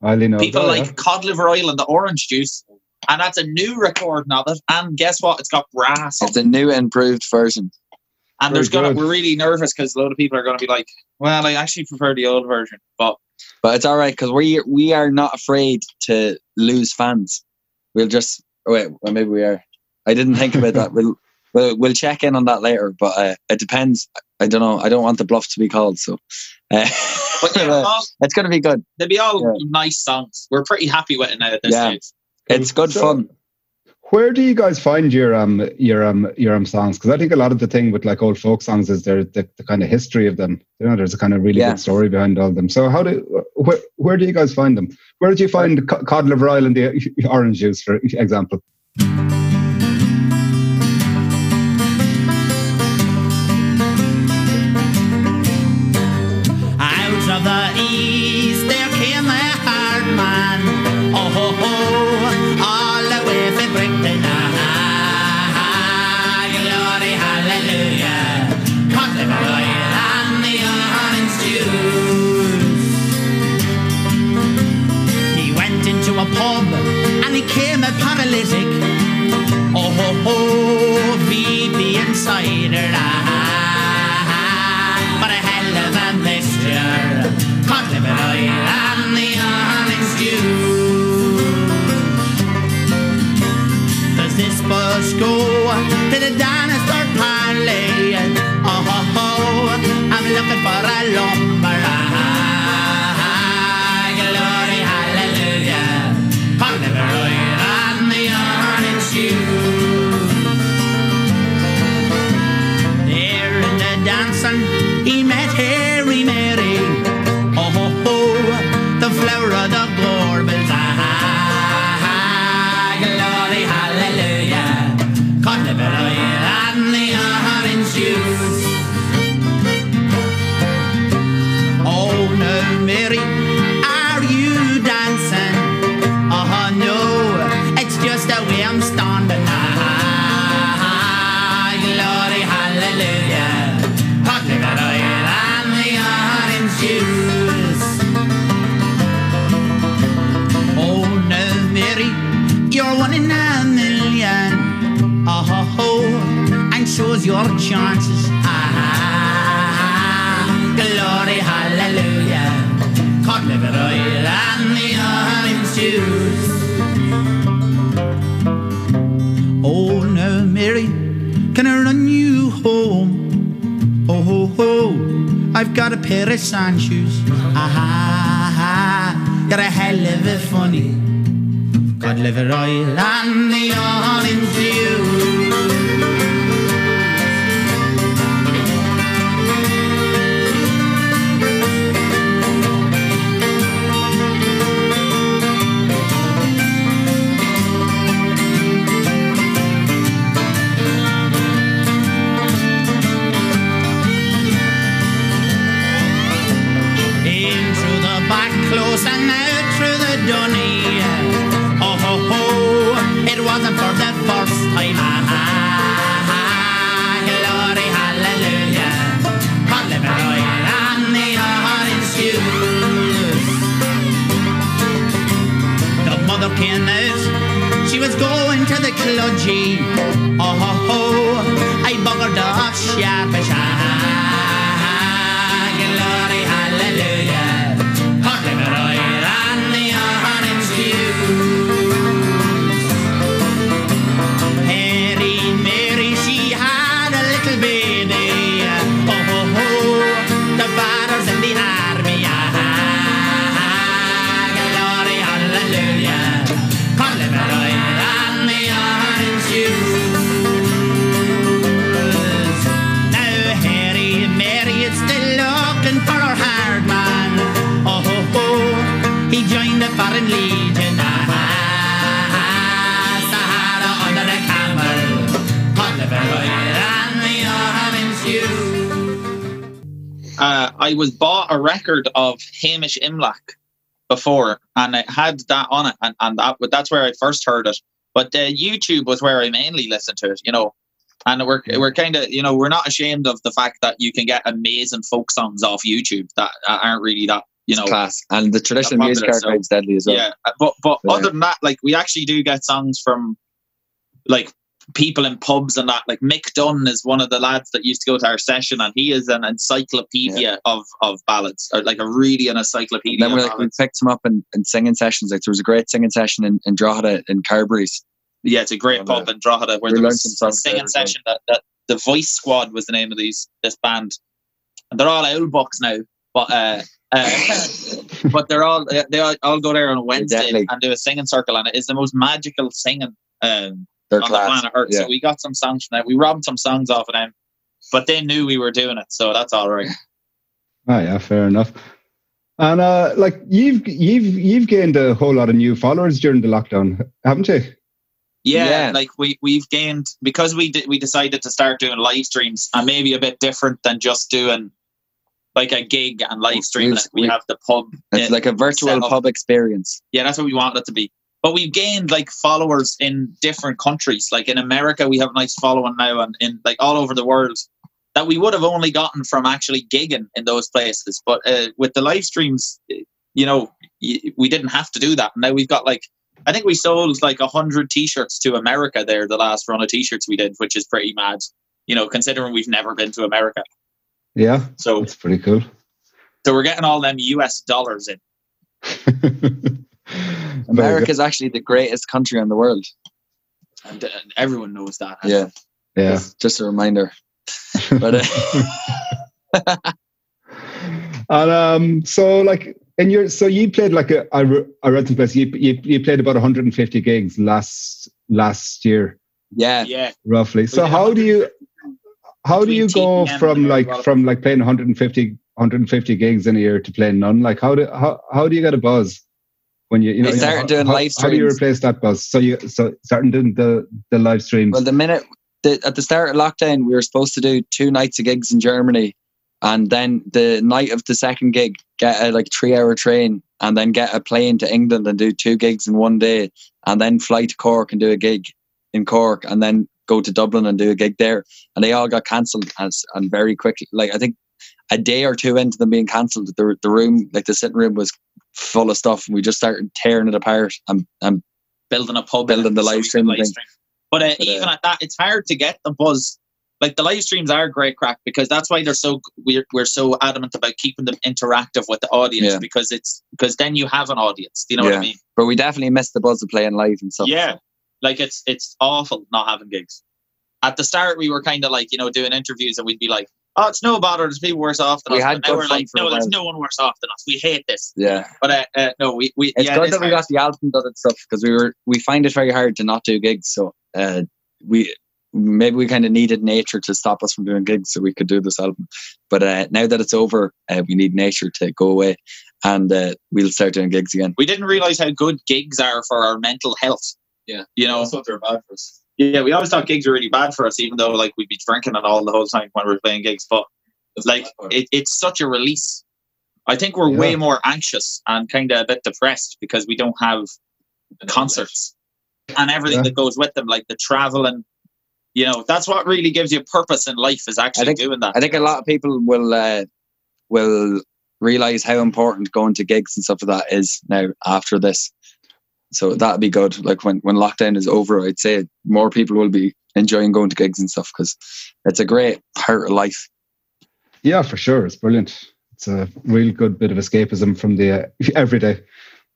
Eileen Óg. People oh, like yeah. cod liver oil and the orange juice. And that's a new recording of it. And guess what? It's got brass. It's a new improved version. And there's gonna we're really nervous because a lot of people are gonna be like, Well, I actually prefer the old version. But But it's alright because we we are not afraid to lose fans. We'll just oh wait, well maybe we are. I didn't think about that. We'll we'll, we'll check in on that later, but uh, it depends. I don't know. I don't want the bluff to be called, so. Uh, but yeah, all, it's going to be good. They'll be all yeah. nice songs. We're pretty happy with it now at this yeah. stage. It's good so, fun. Where do you guys find your um your um your um songs? Because I think a lot of the thing with like old folk songs is there the, the kind of history of them. You know, there's a kind of really yeah. good story behind all of them. So how do where where do you guys find them? Where did you find cod liver oil and the orange juice, for example? zit ik. Oh, ho, feed wie insider eye. But a hell of a mixture. Can't live it all, and the honest you. Does this bus go to the dinosaur parley? Oh, ho, oh, I'm looking for a lump. Got a pair of sand shoes. Ah, got a hell of a funny. God liver oil and the orange juice. Cludgy. Oh, ho, ho. I buggered off sharp as I was bought a record of Hamish Imlach before, and it had that on it, and, and that that's where I first heard it. But uh, YouTube was where I mainly listened to it, you know. And we're we're kind of you know we're not ashamed of the fact that you can get amazing folk songs off YouTube that aren't really that you know, class. And the traditional music archive is deadly as well. Yeah, but but yeah. other than that, like we actually do get songs from like people in pubs and that. Like Mick Dunn is one of the lads that used to go to our session, and he is an encyclopedia yeah. of of ballads, or like a really an encyclopedia. Then we, like, we picked him up in, in singing sessions. Like there was a great singing session in, in Drogheda in Carberry's Yeah, it's a great pub in Drogheda where there was some a singing session that, that the Voice Squad was the name of these this band, and they're all old bucks now. But uh, uh, but they're all they all, all go there on a Wednesday definitely- and do a singing circle, and it is the most magical singing um, They're on class. the planet Earth. Yeah. So we got some songs from that. We robbed some songs off of them, but they knew we were doing it, so that's all right. Ah, yeah, fair enough. And uh, like you've you've you've gained a whole lot of new followers during the lockdown, haven't you? Yeah, Yeah. like we we've gained because we did we decided to start doing live streams and maybe a bit different than just doing like a gig and live stream. We've- We we- have the pub. It's in- like a virtual pub experience. Yeah, that's what we wanted it to be. But we've gained like followers in different countries. Like in America, we have a nice following now, and in like all over the world that we would have only gotten from actually gigging in those places. But uh, with the live streams, you know, we didn't have to do that. Now we've got like I think we sold like a hundred T-shirts to America there the last run of T-shirts we did, which is pretty mad. You know, considering we've never been to America, Yeah, so that's pretty cool. so we're getting all them US dollars in. Very America is actually the greatest country in the world. And, uh, everyone knows that. Yeah, good. yeah. just, just a reminder. But uh, And um, so like in your so you played like a I, re- read some place you, you you played about 150 gigs last last year yeah, Yeah. roughly. So did how do you how do you go from like Royal from like playing 150 150 gigs in a year to playing none? Like how do how how do you get a buzz when you you know I you know, doing how, live How do you replace that buzz? So you so starting doing the the live streams. Well, the minute the, at the start of lockdown, we were supposed to do two nights of gigs in Germany, and then the night of the second gig, get a like three hour train, and then get a plane to England and do two gigs in one day, and then fly to Cork and do a gig in Cork, and then go to Dublin and do a gig there, and they all got cancelled as and very quickly. Like I think a day or two into them being cancelled, the the room, like the sitting room, was full of stuff, and we just started tearing it apart and and building a pub, Building the live stream live stream. But, uh, But, uh, even at that, it's hard to get the buzz. Like the live streams are great crack because that's why they're so we're we're so adamant about keeping them interactive with the audience Yeah. because it's because then you have an audience. Do you know what I mean? but we definitely missed the buzz of playing live and stuff. Yeah. Like it's it's awful not having gigs. At the start, we were kind of like you know doing interviews and we'd be like, "Oh, it's no bother. There's people worse off than We us." had But now we're like, "No, there's no one worse off than us. We hate this." yeah. But uh, uh, no, we we It's yeah, good it is that we hard. got the album done and stuff because we were we find it very hard to not do gigs. So uh, we maybe we kind of needed nature to stop us from doing gigs so we could do this album. But uh, now that it's over, uh, we need nature to go away, and uh, we'll start doing gigs again. we didn't realize how good gigs are for our mental health. Yeah. You know, That's what they're bad for us. Yeah, we always thought gigs were really bad for us, even though like we'd be drinking and all the whole time when we were playing gigs. But like, it, it's such a release. I think we're Yeah. way more anxious and kind of a bit depressed because we don't have concerts and everything Yeah. that goes with them, like the travel and you know, that's what really gives you purpose in life is actually think- doing that. I think a lot of people will uh, will realize how important going to gigs and stuff like that is now after this. So that'd be good. Like when when lockdown is over, I'd say more people will be enjoying going to gigs and stuff because it's a great part of life. Yeah, for sure. It's brilliant. It's a real good bit of escapism from the uh, everyday.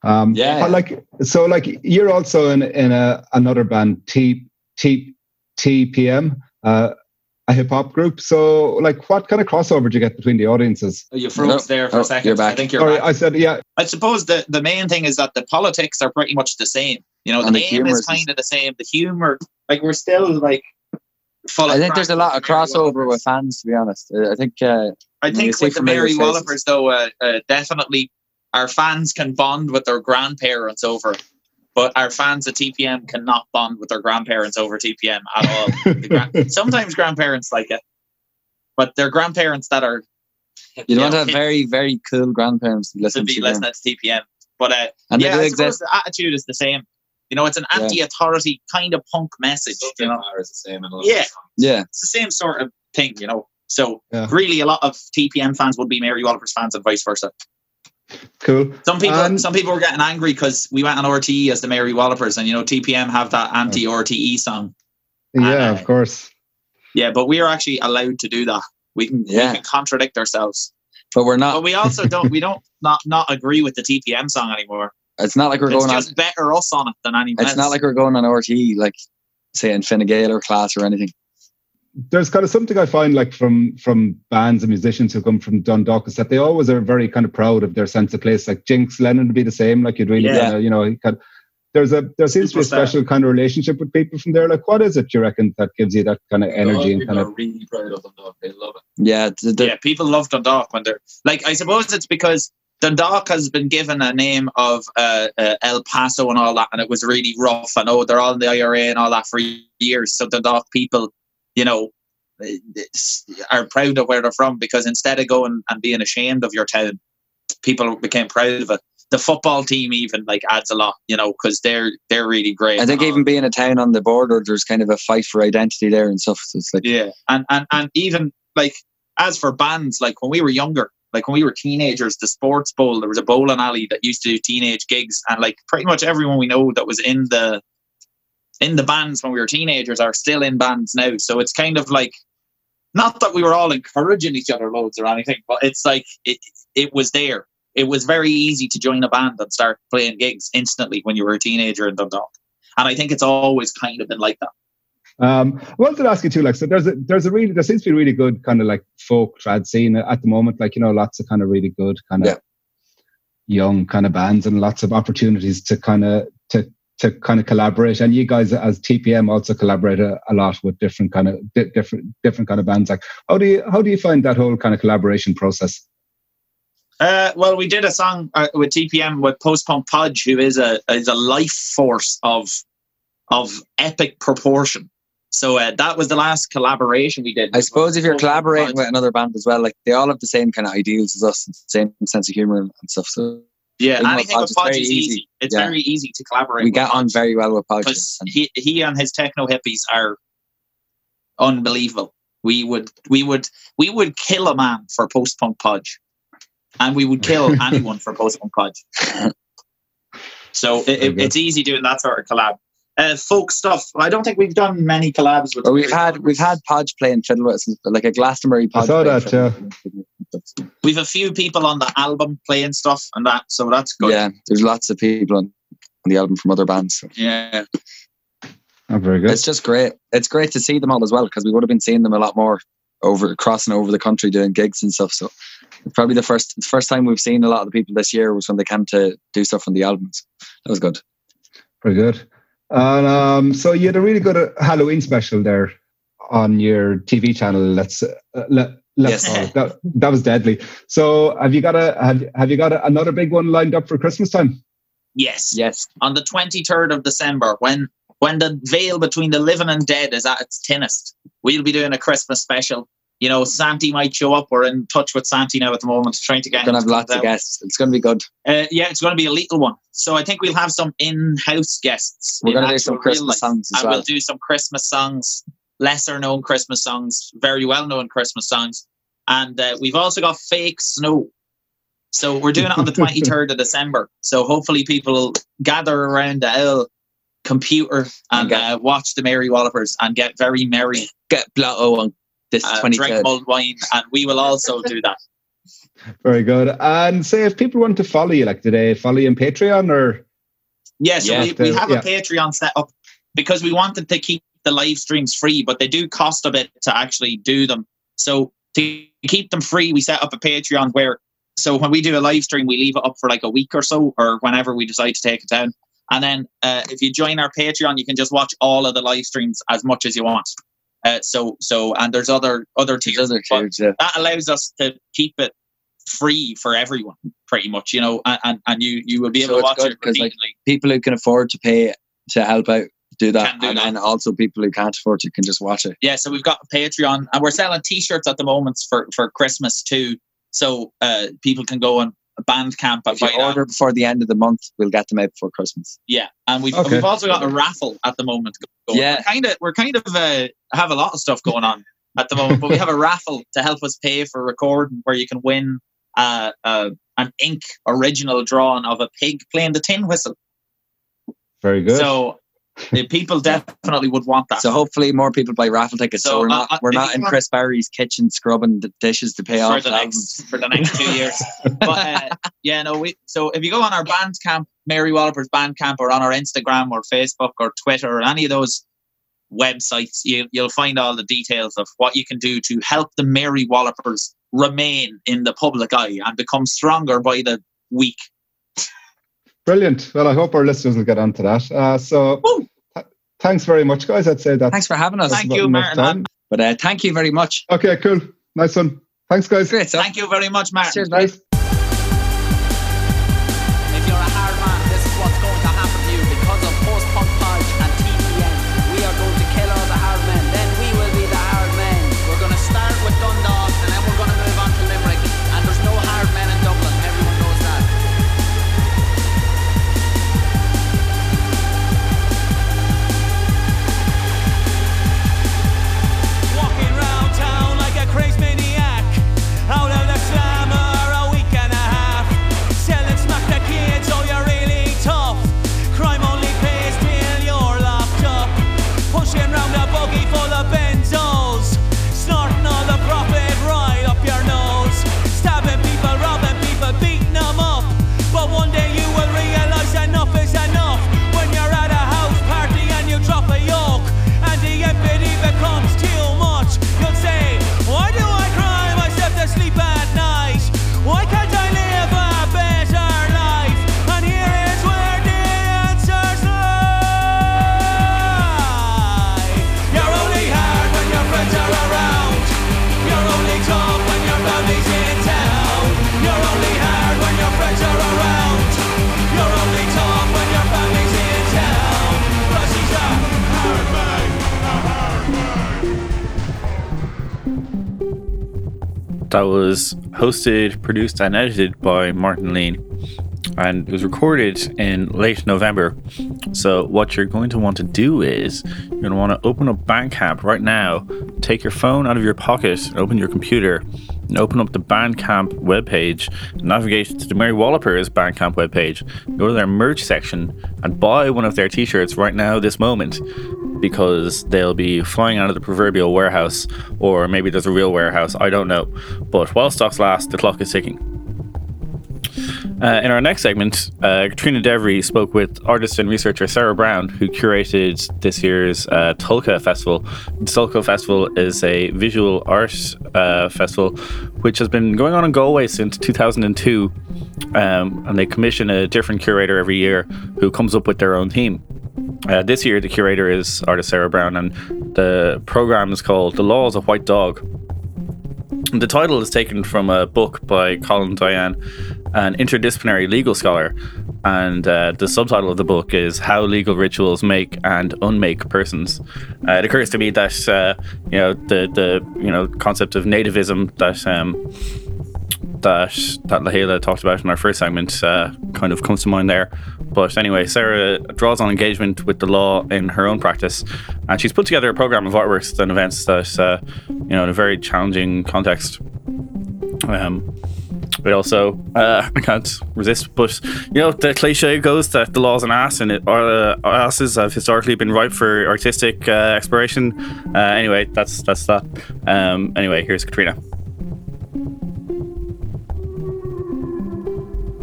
Um, Yeah. like so, like you're also in in a another band, T T TPM, uh, a hip hop group. So, like, what kind of crossover do you get between the audiences? Oh, you froze No. there for Oh, a second. you're back. I think you're Sorry, back. I said yeah. I suppose the, the main thing is that the politics are pretty much the same. You know, the And the name is is- kind of the same. The humor, like we're still like full. I of think there's a lot of crossover with fans. To be honest, I think uh, I think with the Mary faces. Wallopers, though, uh, uh, definitely our fans can bond with their grandparents over. It. But our fans at TPM cannot bond with their grandparents over TPM at all. The Sometimes grandparents like it, but they're grandparents that are you don't to have kids very very cool grandparents to to be to. them. listening to TPM. But uh, And they yeah, do I suppose exist. the attitude is the same. You know, it's an anti-authority kind of punk message. You know, is the same. In Yeah. Songs. Yeah, it's the same sort of thing. You know, so Yeah. really, a lot of TPM fans would be Mary Wallopers fans, and vice versa. Cool. Some people, And- some people were getting angry because we went on RTE as the Mary Wallopers, and you know, TPM have that anti-RTE song. Yeah, Uh, of course. Yeah, but we are actually allowed to do that. We can, Yeah. we can contradict ourselves, but we're not. but we also don't. We don't not not agree with the TPM song anymore. It's not like we're it's going just on. better us on it than anyone It's else. not like we're going on RTE like say in Fine Gael or class or anything. There's kind of something I find like from from bands and musicians who come from Dundalk is that they always are very kind of proud of their sense of place. Like Jinx Lennon would be the same. Like you'd really, Yeah. kind of, you know, he kind there's a there seems to be a special kind of relationship with people from there. Like, what is it you reckon that gives you that kind of energy and people kind are of? really proud of them though. They love it. Yeah, the, the, yeah, people love Dundalk when they're like. I suppose it's because Dundalk has been given a name of uh, uh, El Paso and all that, and it was really rough. I know they're all in the IRA and all that for years. So Dundalk people, you know, are proud of where they're from because instead of going and being ashamed of your town, people became proud of it. The football team even like adds a lot, you know, because they're they're really great. I think even being a town on the border, there's kind of a fight for identity there and stuff. So it's like Yeah, and and and even like as for bands, like when we were younger, like when we were teenagers, the sports bowl, there was a bowling alley that used to do teenage gigs, and like pretty much everyone we know that was in the in the bands when we were teenagers are still in bands now. So it's kind of like not that we were all encouraging each other loads or anything, but it's like it it was there. It was very easy to join a band and start playing gigs instantly when you were a teenager in Dundalk. And I think it's always kind of been like that. Um, I wanted to ask you too. Like, so there's a there's a really there seems to be a really good kind of like folk trad scene at the moment. Like, you know, lots of kind of really good kind of Yeah. young kind of bands and lots of opportunities to kind of to to kind of collaborate. And you guys as TPM also collaborate a, a lot with different kind of di- different different kind of bands. Like, how do you how do you find that whole kind of collaboration process? Uh, well, we did a song uh, with TPM with Post Punk Podge, who is a is a life force of of epic proportion. So uh, that was the last collaboration we did. I suppose if you're Post collaborating Podge. with another band as well, like they all have the same kind of ideals as us, same sense of humor and stuff. So yeah, Even with anything Podge with is Podge is easy. easy. It's Yeah. very easy to collaborate. we with get on very well with Podge. because he he and his techno hippies are unbelievable. We would we would we would kill a man for post punk podge, and we would kill anyone for post punk podge. So it, it, it's easy doing that sort of collab. Uh, folk stuff. I don't think we've done many collabs with. But we've had we've had Podge playing fiddle with us, like a Glastonbury I Podge. saw playing that, fiddle. We've a few people on the album playing stuff and that, so that's good. Yeah, there's lots of people on, on the album from other bands. So. Yeah. Oh, very good. It's just great. It's great to see them all as well because we would have been seeing them a lot more over crossing over the country doing gigs and stuff. So probably the first the first time we've seen a lot of the people this year was when they came to do stuff on the albums. That was good. Very good. And um, so you had a really good uh, Halloween special there on your TV channel. Let's uh, let, let's Yes. That, that was deadly. So have you got a have, have you got a, another big one lined up for Christmas time? Yes. Yes. On the twenty third of December, when when the veil between the living and dead is at its thinnest, we'll be doing a Christmas special. You know, Santi might show up. We're in touch with Santi now at the moment, trying to get We're gonna him have to lots of down. guests. It's gonna be good. Uh, yeah, it's going to be a lethal one. So I think we'll have some in-house guests. We're in gonna do some Christmas life. songs as and well. we'll do some Christmas songs, lesser known Christmas songs, very well known Christmas songs, and uh, we've also got fake snow. So we're doing it on the twenty third of December. So hopefully people will gather around the L computer and get- uh, watch the Mary Wallopers and get very merry, Get Blotto on this uh, twenty drink mulled wine, and we will also do that. Very good. And say if people want to follow you, like, do they follow you on Patreon or? Yeah, so Yeah. we, we have Yeah. a Patreon set up because we wanted to keep the live streams free, but they do cost a bit to actually do them. So to keep them free, we set up a Patreon where so when we do a live stream, we leave it up for like a week or so, or whenever we decide to take it down. And then uh, if you join our Patreon, you can just watch all of the live streams as much as you want. Uh, so so and there's other other tiers. Other tiers, yeah. that allows us to keep it free for everyone, pretty much. You know, and, and, you you will be able So to watch good it 'cause, like, repeatedly. People who can afford to pay to help out do that, Can do and that. then also people who can't afford to can just watch it. Yeah, so we've got Patreon and we're selling t-shirts at the moment for, for Christmas too. So uh, people can go on Bandcamp and If you buy that. order before the end of the month, we'll get them out before Christmas. Yeah, and we've Okay. we've also got a raffle at the moment. Going. Yeah. we're kind of we're kind of uh, have a lot of stuff going on at the moment, but we have a raffle to help us pay for recording, where you can win uh, uh, an ink original drawing of a pig playing the tin whistle. Very good. So people definitely would want that. So hopefully more people buy raffle tickets. So, so we're not uh, we're not in Chris Barry's kitchen scrubbing the dishes to pay for off the next for the next two years. but uh, yeah, no, we so if you go on our Bandcamp, Mary Wallopers Bandcamp, or on our Instagram or Facebook or Twitter or any of those websites, you, you'll find all the details of what you can do to help the Mary Wallopers remain in the public eye and become stronger by the week. Brilliant. Well, I hope our listeners will get onto that. Uh, so, th- thanks very much, guys. I'd say that. Thanks for having us. Thank you, Martin. But uh, thank you very much. Okay, cool. Nice one. Thanks, guys. Great. Thank you very much, Martin. Cheers, guys. That was hosted, produced, and edited by Martin Lean. And it was recorded in late November. So, what you're going to want to do is you're going to want to open up Bandcamp right now, take your phone out of your pocket, open your computer, and open up the Bandcamp webpage, navigate to the Mary Wallopers Bandcamp webpage, go to their merch section, and buy one of their t shirts right now, this moment because they'll be flying out of the proverbial warehouse, or maybe there's a real warehouse, I don't know. But while stocks last, the clock is ticking. Uh, in our next segment, uh, Katrina Devery spoke with artist and researcher Sarah Browne, who curated this year's uh, Tulca Festival. The Tulca Festival is a visual arts uh, festival which has been going on in Galway since 2002, um, and they commission a different curator every year who comes up with their own theme. Uh, this year, the curator is artist Sarah Browne, and the program is called The Law is a White Dog. The title is taken from a book by Colin Dayan, an interdisciplinary legal scholar, and uh, the subtitle of the book is How Legal Rituals Make and Unmake Persons. Uh, it occurs to me that uh, you know the the you know concept of nativism that um, that that Lahela talked about in our first segment uh, kind of comes to mind there. But anyway, Sarah draws on engagement with the law in her own practice, and she's put together a program of artworks and events that uh, you know in a very challenging context. Um, but also, uh, I can't resist. But you know, the cliche goes that the law's an ass, and it, uh, asses have historically been ripe for artistic uh, exploration. Uh, anyway, that's that's that. Um, anyway, here's Katrina.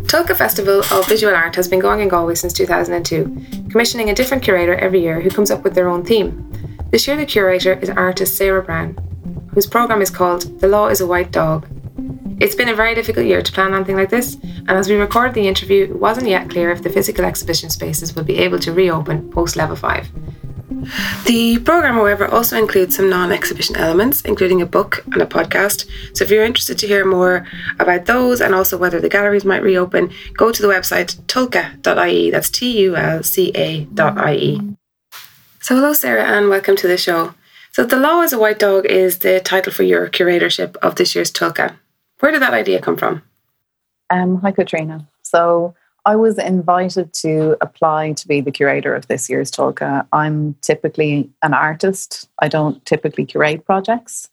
Tulca Festival of Visual Art has been going in Galway since 2002, commissioning a different curator every year who comes up with their own theme. This year, the curator is artist Sarah Browne, whose programme is called The Law is a White Dog. It's been a very difficult year to plan anything like this, and as we record the interview, it wasn't yet clear if the physical exhibition spaces will be able to reopen post level 5. The programme, however, also includes some non exhibition elements, including a book and a podcast. So if you're interested to hear more about those and also whether the galleries might reopen, go to the website tulca.ie. That's T U L C A.ie. So, hello, Sarah, and welcome to the show. So, The Law is a White Dog is the title for your curatorship of this year's Tulca. Where did that idea come from? Um, hi, Katrina. So, I was invited to apply to be the curator of this year's Tulca. I'm typically an artist. I don't typically curate projects.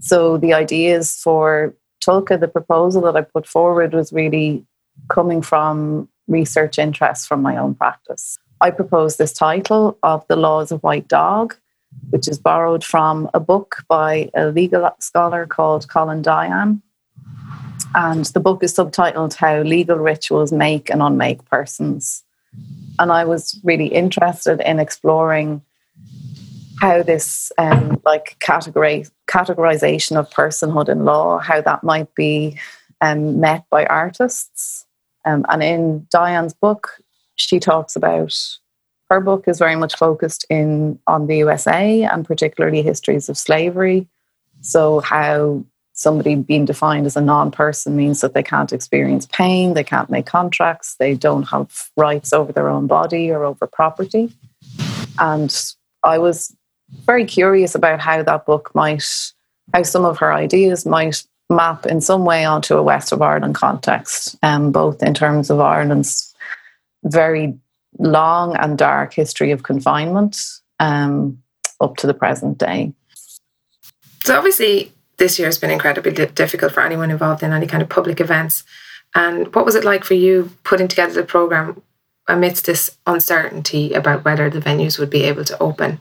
So the ideas for Tulca, the proposal that I put forward was really coming from research interests from my own practice. I proposed this title of The Laws of White Dog, which is borrowed from a book by a legal scholar called Colin Dayan. And the book is subtitled How Legal Rituals Make and Unmake Persons. And I was really interested in exploring how this um, like categorization of personhood in law, how that might be um, met by artists. Um, and in Dayan's book, she talks about her book is very much focused in on the USA and particularly histories of slavery. So how somebody being defined as a non-person means that they can't experience pain, they can't make contracts, they don't have rights over their own body or over property. And I was very curious about how that book might, how some of her ideas might map in some way onto a West of Ireland context, um, both in terms of Ireland's very long and dark history of confinement um, up to the present day. So, obviously, this year has been incredibly difficult for anyone involved in any kind of public events. And what was it like for you putting together the program amidst this uncertainty about whether the venues would be able to open?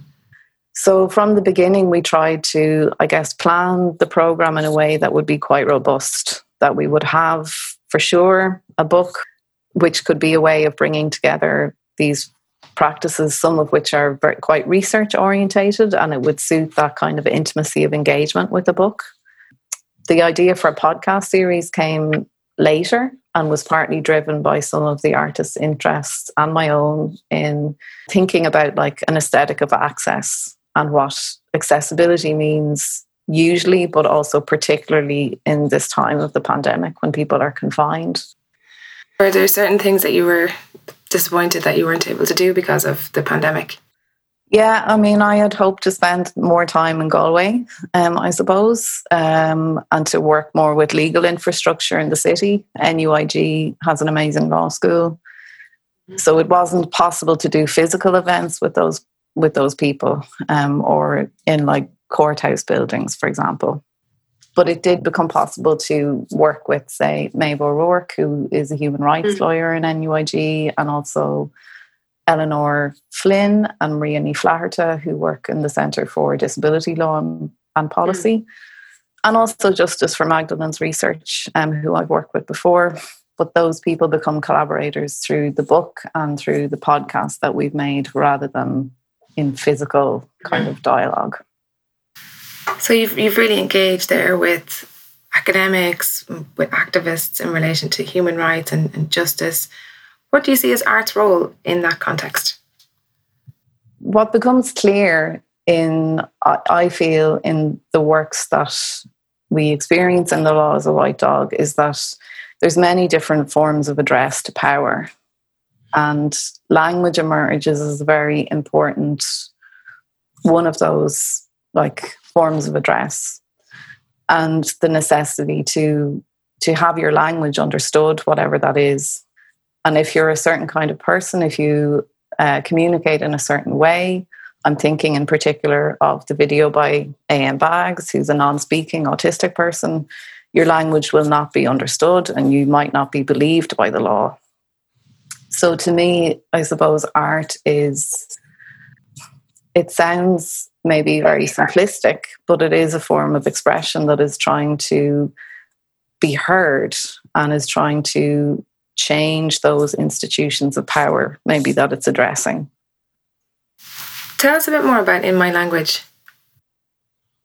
So, from the beginning, we tried to, I guess, plan the program in a way that would be quite robust, that we would have for sure a book, which could be a way of bringing together these practices, some of which are quite research orientated, and it would suit that kind of intimacy of engagement with the book. The idea for a podcast series came later and was partly driven by some of the artists' interests and my own in thinking about like an aesthetic of access and what accessibility means usually, but also particularly in this time of the pandemic when people are confined. were there certain things that you were disappointed that you weren't able to do because of the pandemic? Yeah, I mean, I had hoped to spend more time in Galway, um, I suppose, um, and to work more with legal infrastructure in the city. NUIG has an amazing law school, so it wasn't possible to do physical events with those with those people um, or in like courthouse buildings, for example. But it did become possible to work with, say, Maeve O'Rourke, who is a human rights mm. lawyer in NUIG, and also Eleanor Flynn and Maria Flaherty, who work in the Centre for Disability Law and, and Policy. Mm. And also Justice for Magdalene's Research, um, who I've worked with before. But those people become collaborators through the book and through the podcast that we've made rather than in physical kind of dialogue. So you've you've really engaged there with academics, with activists in relation to human rights and, and justice. What do you see as art's role in that context? What becomes clear in I feel in the works that we experience in the Law Is a White Dog is that there's many different forms of address to power and language emerges as a very important one of those like forms of address and the necessity to to have your language understood whatever that is. And if you're a certain kind of person if you uh, communicate in a certain way i'm thinking in particular of the video by A.M. Baggs who's a non-speaking autistic person your language will not be understood and you might not be believed by the law. So to me, I suppose art is, it sounds maybe very simplistic, but it is a form of expression that is trying to be heard and is trying to change those institutions of power, maybe that it's addressing. Tell us a bit more about In My Language.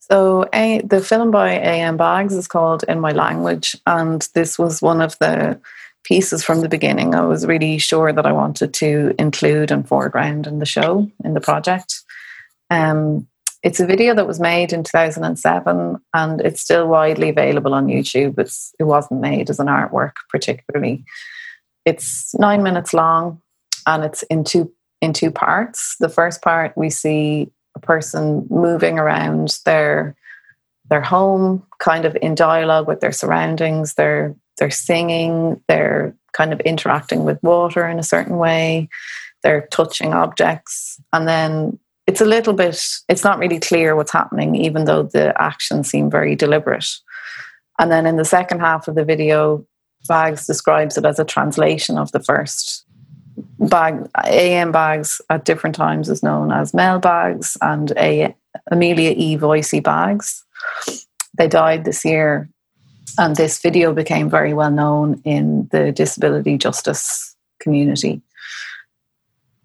So, a, the film by A.M. Baggs is called In My Language, and this was one of the pieces from the beginning. I was really sure that I wanted to include and foreground in the show, in the project. Um, it's a video that was made in 2007 and it's still widely available on YouTube. It's, it wasn't made as an artwork, particularly. It's nine minutes long and it's in two, in two parts. The first part, we see a person moving around their their home, kind of in dialogue with their surroundings. They're they're singing, they're kind of interacting with water in a certain way, they're touching objects. And then it's a little bit, it's not really clear what's happening, even though the actions seem very deliberate. And then in the second half of the video, Baggs describes it as a translation of the first, bag A.M. Baggs at different times is known as Mel Baggs and a Amelia E. Voicey Baggs. They died this year, and this video became very well known in the disability justice community,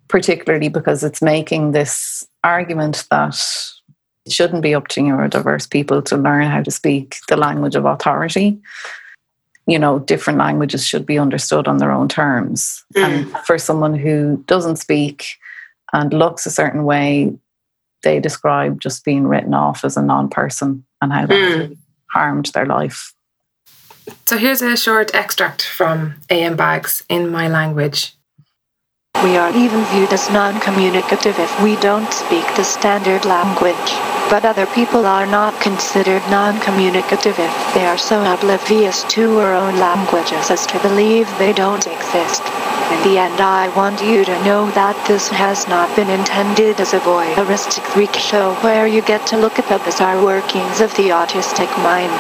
particularly because it's making this argument that it shouldn't be up to neurodiverse people to learn how to speak the language of authority. You know, different languages should be understood on their own terms. Mm. And for someone who doesn't speak and looks a certain way, they describe just being written off as a non person and how that mm. harmed their life. So here's a short extract from A.M. Baggs in my language. We are even viewed as non communicative if we don't speak the standard language. But other people are not considered non communicative if they are so oblivious to our own languages as to believe they don't exist. In the end, I want you to know that this has not been intended as a voyeuristic freak show where you get to look at the bizarre workings of the autistic mind.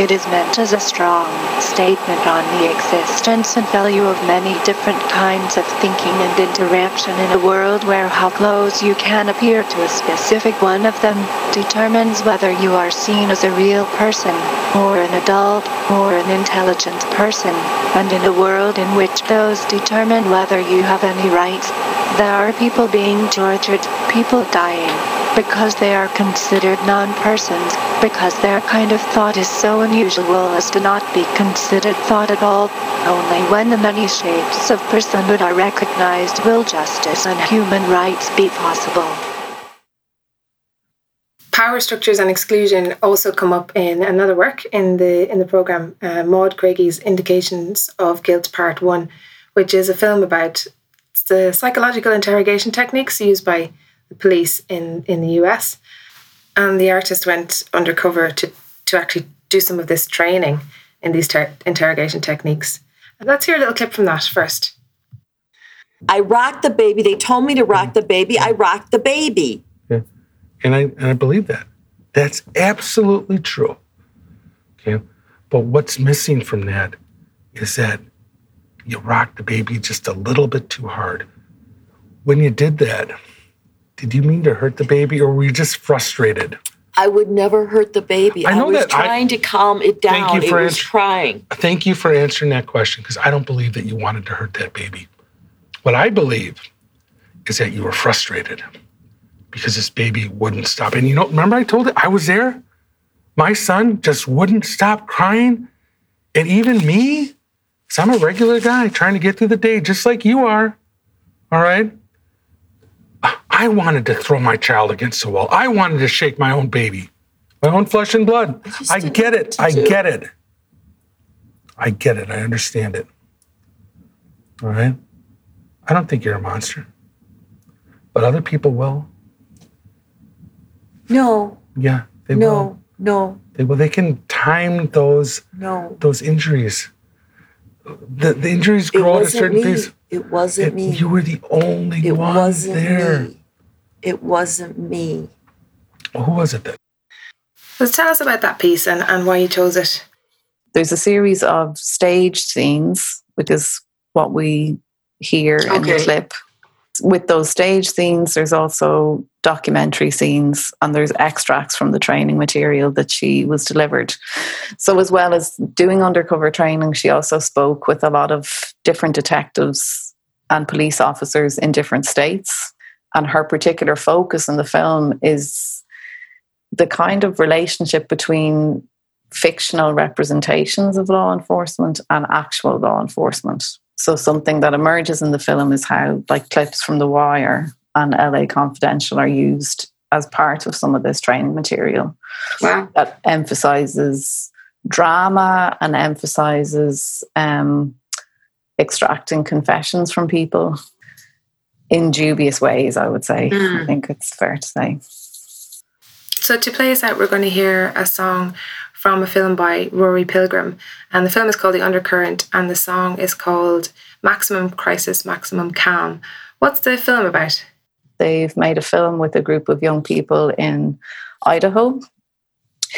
It is meant as a strong statement on the existence and value of many different kinds of thinking and interaction in a world where how close you can appear to a specific one of them determines whether you are seen as a real person, or an adult, or an intelligent person, and in a world in which those determine whether you have any rights. There are people being tortured, people dying, because they are considered non-persons, because their kind of thought is so unusual as to not be considered thought at all. Only when the many shapes of personhood are recognized will justice and human rights be possible. Power structures and exclusion also come up in another work in the in the program, uh, Maud Craigie's Indications of Guilt Part One, which is a film about the psychological interrogation techniques used by the police in in the US, and the artist went undercover to to actually do some of this training in these ter- interrogation techniques. Let's hear a little clip from that first. I rocked the baby. They told me to rock the baby. I rocked the baby. And I, and I believe that. That's absolutely true. Okay. But what's missing from that is that you rocked the baby just a little bit too hard. When you did that, did you mean to hurt the baby or were you just frustrated? I would never hurt the baby. I, know I was that. trying I, to calm it down. Thank you for it was answer, trying. Thank you for answering that question because I don't believe that you wanted to hurt that baby. What I believe is that you were frustrated because this baby wouldn't stop. And you know, remember I told it I was there? My son just wouldn't stop crying. And even me, because I'm a regular guy trying to get through the day just like you are. All right? I wanted to throw my child against the wall. I wanted to shake my own baby, my own flesh and blood. I get it. I get it. I get it. I understand it. All right? I don't think you're a monster, but other people will. No. Yeah, they no, will. No, They will. They can time those no those injuries. The, the injuries grow at a certain me. pace. It wasn't It- me. You were the only it one wasn't there. me. It wasn't me. Well, who was it then? So tell us about that piece and, and why you chose it. There's a series of stage scenes, which is what we hear in the clip. With those stage scenes, there's also documentary scenes and there's extracts from the training material that she was delivered. So, as well as doing undercover training, she also spoke with a lot of different detectives and police officers in different states. And her particular focus in the film is the kind of relationship between fictional representations of law enforcement and actual law enforcement. So something that emerges in the film is how like clips from The Wire and LA Confidential are used as part of some of this training material. Wow. That emphasizes drama and emphasizes um, extracting confessions from people in dubious ways, I would say. I Mm. think it's fair to say. So to play us out, we're going to hear a song from a film by Rory Pilgrim, and the film is called The Undercurrent, and the song is called Maximum Crisis, Maximum Calm. What's the film about? They've made a film with a group of young people in Idaho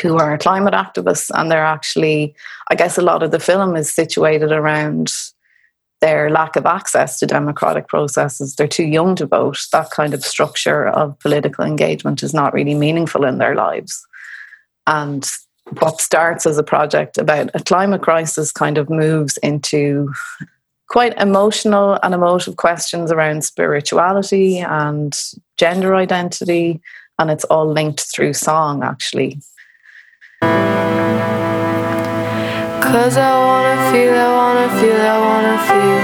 who are climate activists, and they're actually, I guess, a lot of the film is situated around their lack of access to democratic processes. They're too young to vote. That kind of structure of political engagement is not really meaningful in their lives. And what starts as a project about a climate crisis kind of moves into quite emotional and emotive questions around spirituality and gender identity. And it's all linked through song, actually. Cause I wanna feel, I wanna feel, I wanna feel.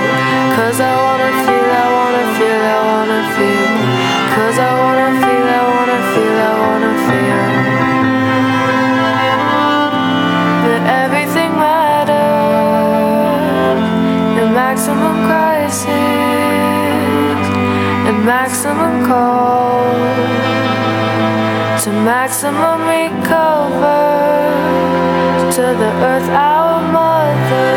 Cause I wanna feel, I wanna feel, I wanna feel. Cause I wanna feel, maximum call to maximum recover to the earth, our mother.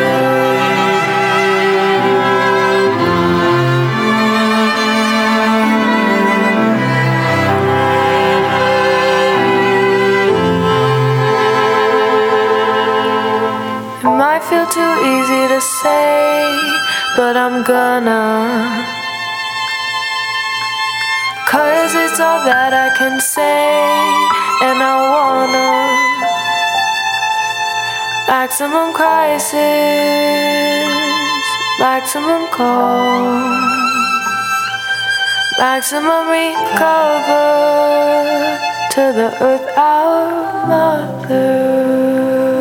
It might feel too easy to say, but I'm gonna. Cause it's all that I can say, and I wanna. Maximum crisis, maximum call, maximum recover to the earth, our mother.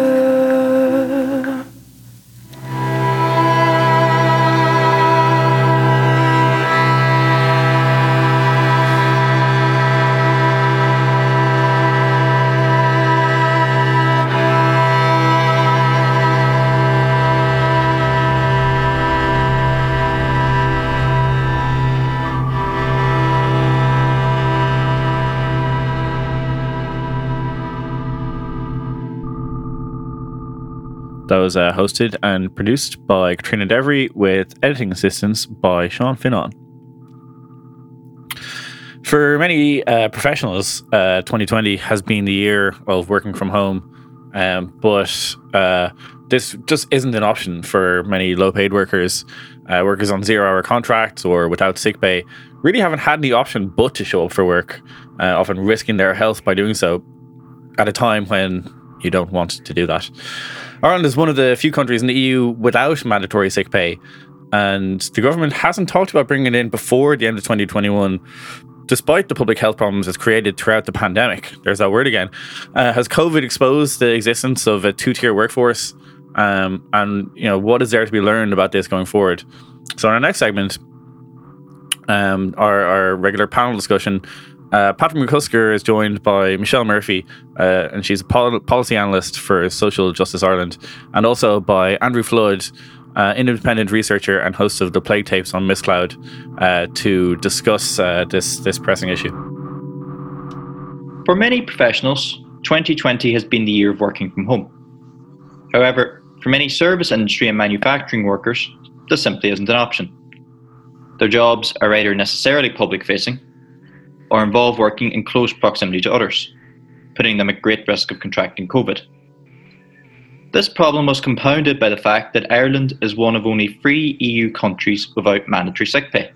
Was uh, hosted and produced by Katrina Devery with editing assistance by Sean Finnon. For many uh, professionals, uh, 2020 has been the year of working from home, um, but uh, this just isn't an option for many low paid workers. Uh, workers on zero hour contracts or without sick pay really haven't had the option but to show up for work, uh, often risking their health by doing so at a time when you don't want to do that. Ireland is one of the few countries in the EU without mandatory sick pay, and the government hasn't talked about bringing it in before the end of 2021. Despite the public health problems it's created throughout the pandemic, there's that word again. Uh, has COVID exposed the existence of a two-tier workforce? Um, and you know what is there to be learned about this going forward? So in our next segment, um, our, our regular panel discussion, uh, Patrick McCusker is joined by Michelle Murphy, uh, and she's a pol- policy analyst for Social Justice Ireland, and also by Andrew Flood, uh, independent researcher and host of the Plague Tapes on Mixcloud, uh, to discuss uh, this this pressing issue. For many professionals, 2020 has been the year of working from home. However, for many service industry and manufacturing workers, this simply isn't an option. Their jobs are either necessarily public facing or involve working in close proximity to others, putting them at great risk of contracting COVID. This problem was compounded by the fact that Ireland is one of only three EU countries without mandatory sick pay.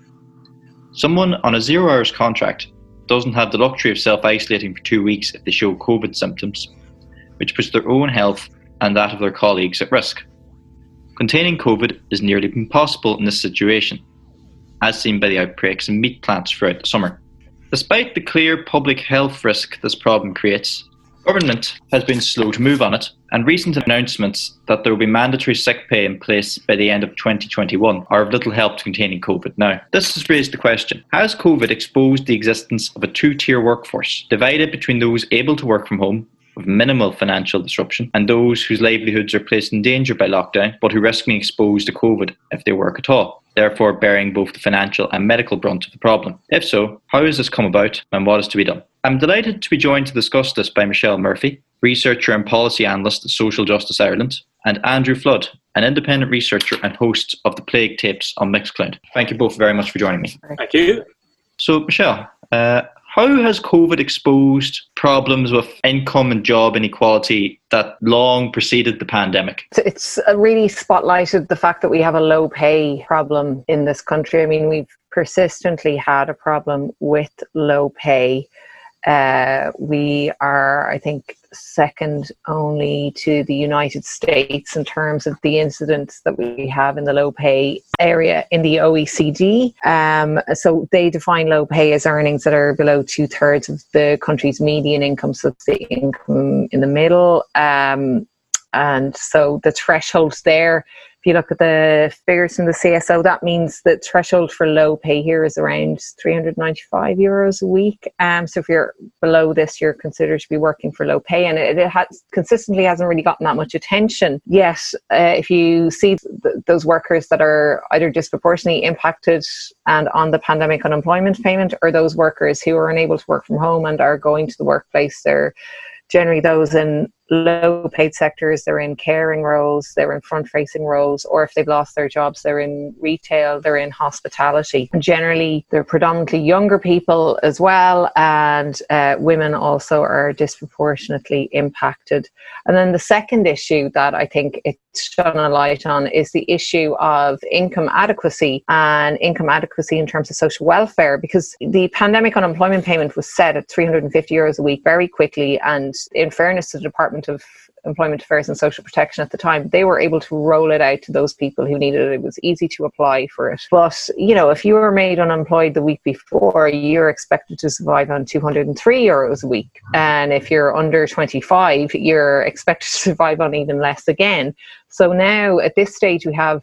Someone on a zero hours contract doesn't have the luxury of self isolating for two weeks if they show COVID symptoms, which puts their own health and that of their colleagues at risk. Containing COVID is nearly impossible in this situation, as seen by the outbreaks in meat plants throughout the summer. Despite the clear public health risk this problem creates, government has been slow to move on it, and recent announcements that there will be mandatory sick pay in place by the end of 2021 are of little help to containing COVID now. This has raised the question Has COVID exposed the existence of a two tier workforce, divided between those able to work from home with minimal financial disruption and those whose livelihoods are placed in danger by lockdown but who risk being exposed to COVID if they work at all? Therefore bearing both the financial and medical brunt of the problem? If so, how has this come about and what is to be done? I'm delighted to be joined to discuss this by Michelle Murphy, researcher and policy analyst at Social Justice Ireland, and Andrew Flood, an independent researcher and host of the Plague Tapes on Mixcloud. Thank you both very much for joining me. Thank you. So, Michelle, uh, How has COVID exposed problems with income and job inequality that long preceded the pandemic? It's uh, really spotlighted the fact that we have a low pay problem in this country. I mean, we've persistently had a problem with low pay. Uh, we are, I think, second only to the United States in terms of the incidents that we have in the low pay area in the OECD. Um, so they define low pay as earnings that are below two thirds of the country's median income, so the income in the middle. Um, and so the thresholds there you look at the figures from the CSO, that means the threshold for low pay here is around 395 euros a week. Um, so if you're below this, you're considered to be working for low pay, and it, it has consistently hasn't really gotten that much attention yet. Uh, if you see th- those workers that are either disproportionately impacted and on the pandemic unemployment payment, or those workers who are unable to work from home and are going to the workplace, they're generally those in low paid sectors, they're in caring roles, they're in front facing roles, or if they've lost their jobs, they're in retail, they're in hospitality. Generally, they're predominantly younger people as well, and uh, women also are disproportionately impacted. And then the second issue that I think it's shone a light on is the issue of income adequacy and income adequacy in terms of social welfare, because the pandemic unemployment payment was set at 350 euros a week very quickly. And in fairness to the Department Department of Employment Affairs and Social Protection at the time, they were able to roll it out to those people who needed it. It was easy to apply for it. But, you know, if you were made unemployed the week before, you're expected to survive on 203 euros a week. And if you're under 25, you're expected to survive on even less again. So now at this stage, we have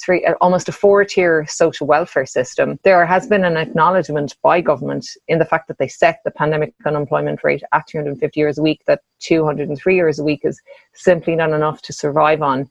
three, uh, almost a four-tier social welfare system, there has been an acknowledgement by government in the fact that they set the pandemic unemployment rate at 250 euros a week, that 203 euros a week is simply not enough to survive on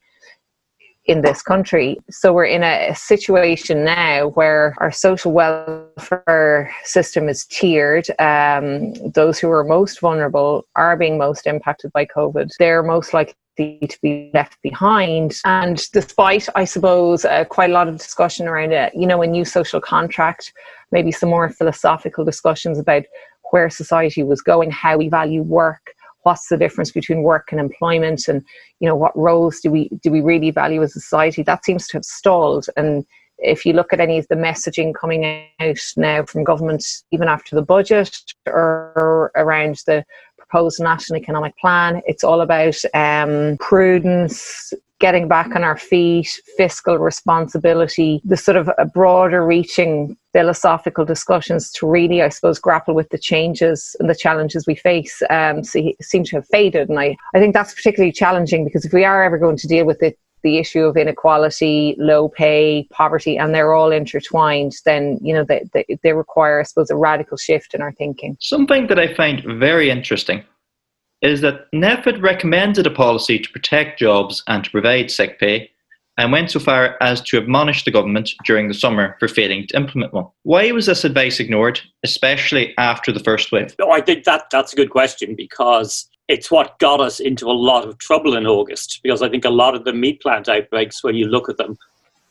in this country. So we're in a, a, situation now where our social welfare system is tiered. Um, those who are most vulnerable are being most impacted by COVID. They're most likely to be left behind. And despite, I suppose, uh, quite a lot of discussion around it, you know, a new social contract, maybe some more philosophical discussions about where society was going, how we value work, what's the difference between work and employment, and you know, what roles do we do we really value as a society? That seems to have stalled. And if you look at any of the messaging coming out now from government, even after the budget or around the proposed national economic plan. It's all about um, prudence, getting back on our feet, fiscal responsibility, the sort of broader reaching philosophical discussions to really, I suppose, grapple with the changes and the challenges we face um, seem to have faded. And I, I think that's particularly challenging because if we are ever going to deal with it the issue of inequality, low pay, poverty, and they're all intertwined, then you know they, they, they require, I suppose, a radical shift in our thinking. Something that I find very interesting is that NPHET recommended a policy to protect jobs and to provide sick pay, and went so far as to admonish the government during the summer for failing to implement one. Why was this advice ignored, especially after the first wave? No, I think that that's a good question because it's what got us into a lot of trouble in August because I think a lot of the meat plant outbreaks, when you look at them,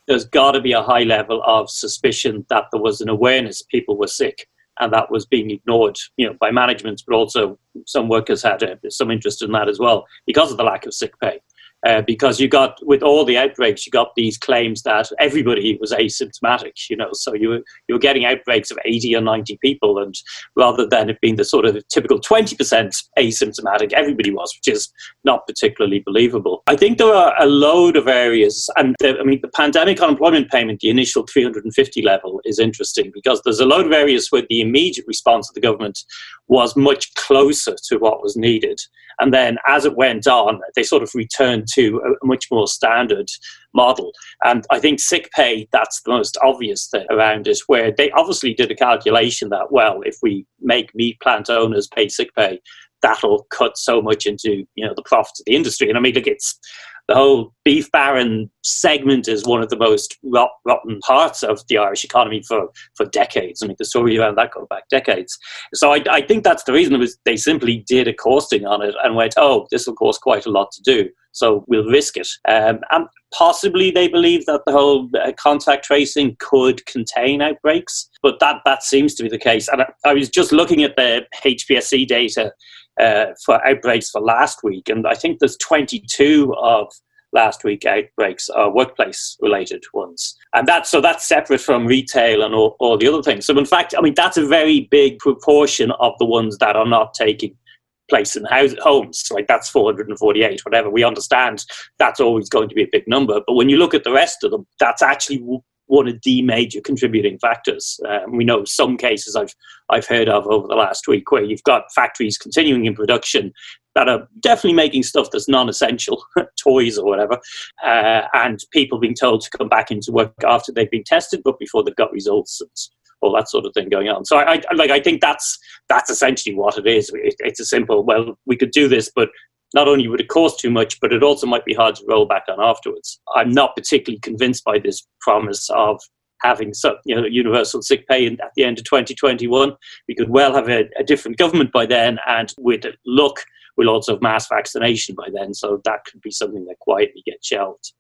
there's got to be a high level of suspicion that there was an awareness people were sick and that was being ignored, you know, by management, but also some workers had uh, some interest in that as well because of the lack of sick pay uh, because you got with all the outbreaks, you got these claims that everybody was asymptomatic. You know, so you were, you were getting outbreaks of eighty or ninety people, and rather than it being the sort of typical twenty percent asymptomatic, everybody was, which is not particularly believable. I think there are a load of areas, and the, I mean, the pandemic unemployment payment, the initial three hundred and fifty level, is interesting because there's a load of areas where the immediate response of the government was much closer to what was needed. And then as it went on, they sort of returned to a much more standard model. And I think sick pay, that's the most obvious thing around it, where they obviously did a calculation that, well, if we make meat plant owners pay sick pay, that'll cut so much into you know the profits of the industry. And I mean, look, it's the whole beef baron segment is one of the most rot, rotten parts of the Irish economy for, for decades. I mean, the story around that goes back decades. So I, I think that's the reason was they simply did a costing on it and went, oh, this will cost quite a lot to do. So we'll risk it. Um, and possibly they believe that the whole uh, contact tracing could contain outbreaks, but that, that seems to be the case. And I, I was just looking at the HPSC data uh, for outbreaks for last week, and I think there's 22 of last week outbreaks are workplace related ones. And that's so that's separate from retail and all, all the other things. So in fact i mean that's a very big proportion of the ones that are not taking place in house, homes. Like that's 448 whatever. We understand that's always going to be a big number. But when you look at the rest of them that's actually one of the major contributing factors. Um, we know some cases I've I've heard of over the last week where you've got factories continuing in production that are definitely making stuff that's non-essential, toys or whatever, uh, and people being told to come back into work after they've been tested, but before they've got results and all that sort of thing going on. So I, I like I think that's that's essentially what it is. It, it's a simple. Well, we could do this, but not only would it cost too much, but it also might be hard to roll back on afterwards. I'm not particularly convinced by this promise of having some, you know, universal sick pay at the end of 2021. We could well have a, a different government by then, and with luck, we'll also have mass vaccination by then. So that could be something that quietly gets shelved.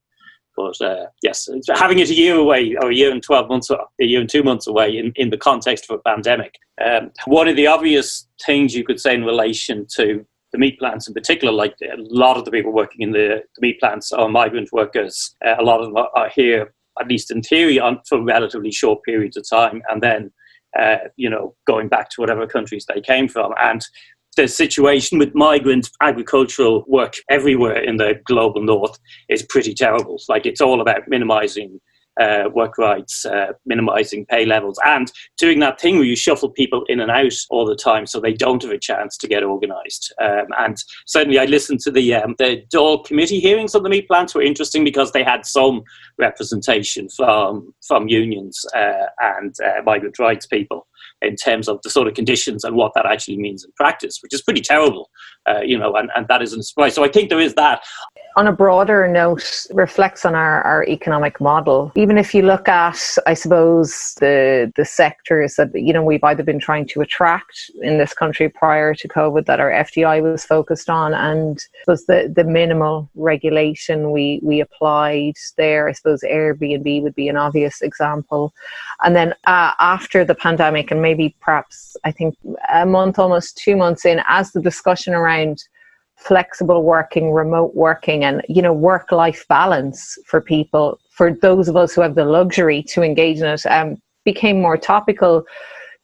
But uh, yes, having it a year away, or a year and 12 months, or a year and two months away in, in the context of a pandemic. Um, one of the obvious things you could say in relation to the meat plants in particular, like a lot of the people working in the, the meat plants are migrant workers. Uh, a lot of them are here, at least in theory, on, for relatively short periods of time, and then, uh, you know, going back to whatever countries they came from. And the situation with migrant agricultural work everywhere in the global north is pretty terrible. Like it's all about minimizing uh, work rights, uh, minimizing pay levels, and doing that thing where you shuffle people in and out all the time so they don't have a chance to get organized. Um, and certainly, I listened to the um, the Dáil committee hearings on the meat plants were interesting because they had some representation from from unions uh, and uh, migrant rights people in terms of the sort of conditions and what that actually means in practice, which is pretty terrible, uh, you know, and, and that isn't a surprise. So I think there is that on a broader note, reflects on our, our economic model. Even if you look at, I suppose, the the sectors that you know we've either been trying to attract in this country prior to COVID that our FDI was focused on, and was the, the minimal regulation we we applied there. I suppose Airbnb would be an obvious example, and then uh, after the pandemic, and maybe perhaps I think a month, almost two months in, as the discussion around flexible working, remote working, and you know work life balance for people. For those of us who have the luxury to engage in it, um, became more topical.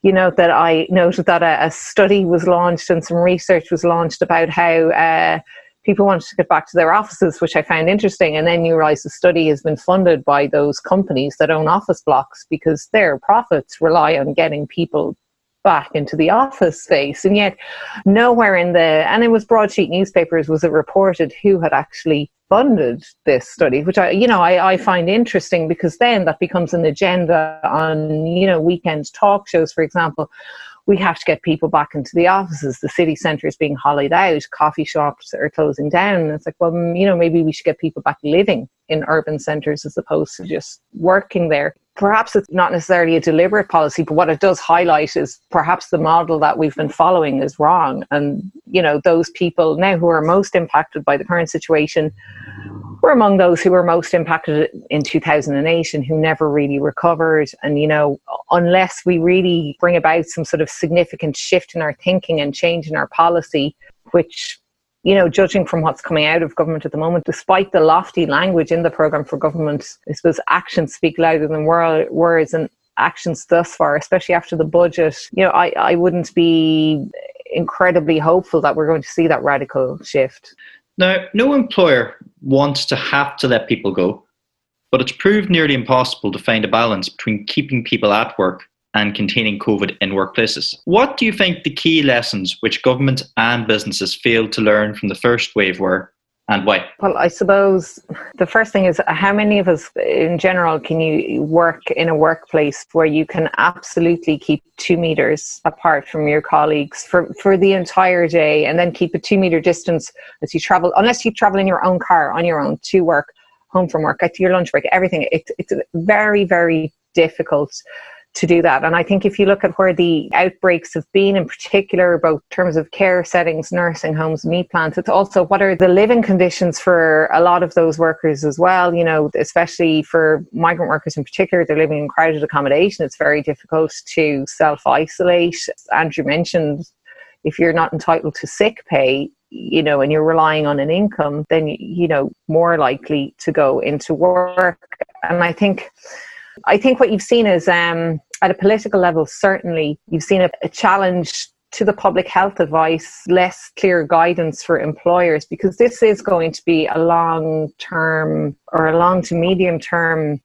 You know that I noted that a, a, study was launched and some research was launched about how. Uh, people wanted to get back to their offices, which I found interesting. And then you realize the study has been funded by those companies that own office blocks because their profits rely on getting people back into the office space. And yet, nowhere in the, and it was broadsheet newspapers, was it reported who had actually funded this study, which I, you know, I, I find interesting because then that becomes an agenda on, you know, weekend talk shows, for example we have to get people back into the offices. The city centre is being hollowed out. Coffee shops are closing down. And it's like, well, you know, maybe we should get people back living in urban centres as opposed to just working there. Perhaps it's not necessarily a deliberate policy, but what it does highlight is perhaps the model that we've been following is wrong. And, you know, those people now who are most impacted by the current situation were among those who were most impacted in 2008 and who never really recovered. And, you know, unless we really bring about some sort of significant shift in our thinking and change in our policy, which, you know, judging from what's coming out of government at the moment, despite the lofty language in the programme for government, I suppose actions speak louder than words and actions thus far, especially after the budget, you know, I, I wouldn't be incredibly hopeful that we're going to see that radical shift. Now, no employer wants to have to let people go, but it's proved nearly impossible to find a balance between keeping people at work and containing COVID in workplaces. What do you think the key lessons which government and businesses failed to learn from the first wave were, and why? Well, I suppose the first thing is how many of us in general can you work in a workplace where you can absolutely keep two meters apart from your colleagues for, for the entire day and then keep a two meter distance as you travel, unless you travel in your own car on your own to work, home from work, at your lunch break, everything. It, it's very, very difficult to do that. And I think if you look at where the outbreaks have been, in particular, both terms of care settings, nursing homes, meat plants, it's also what are the living conditions for a lot of those workers as well. You know, especially for migrant workers in particular, they're living in crowded accommodation. It's very difficult to self isolate. Andrew mentioned if you're not entitled to sick pay, you know, and you're relying on an income, then, you know, more likely to go into work. And I think I think what you've seen is um, at a political level, certainly you've seen a, a challenge to the public health advice, less clear guidance for employers, because this is going to be a long term or a long to medium term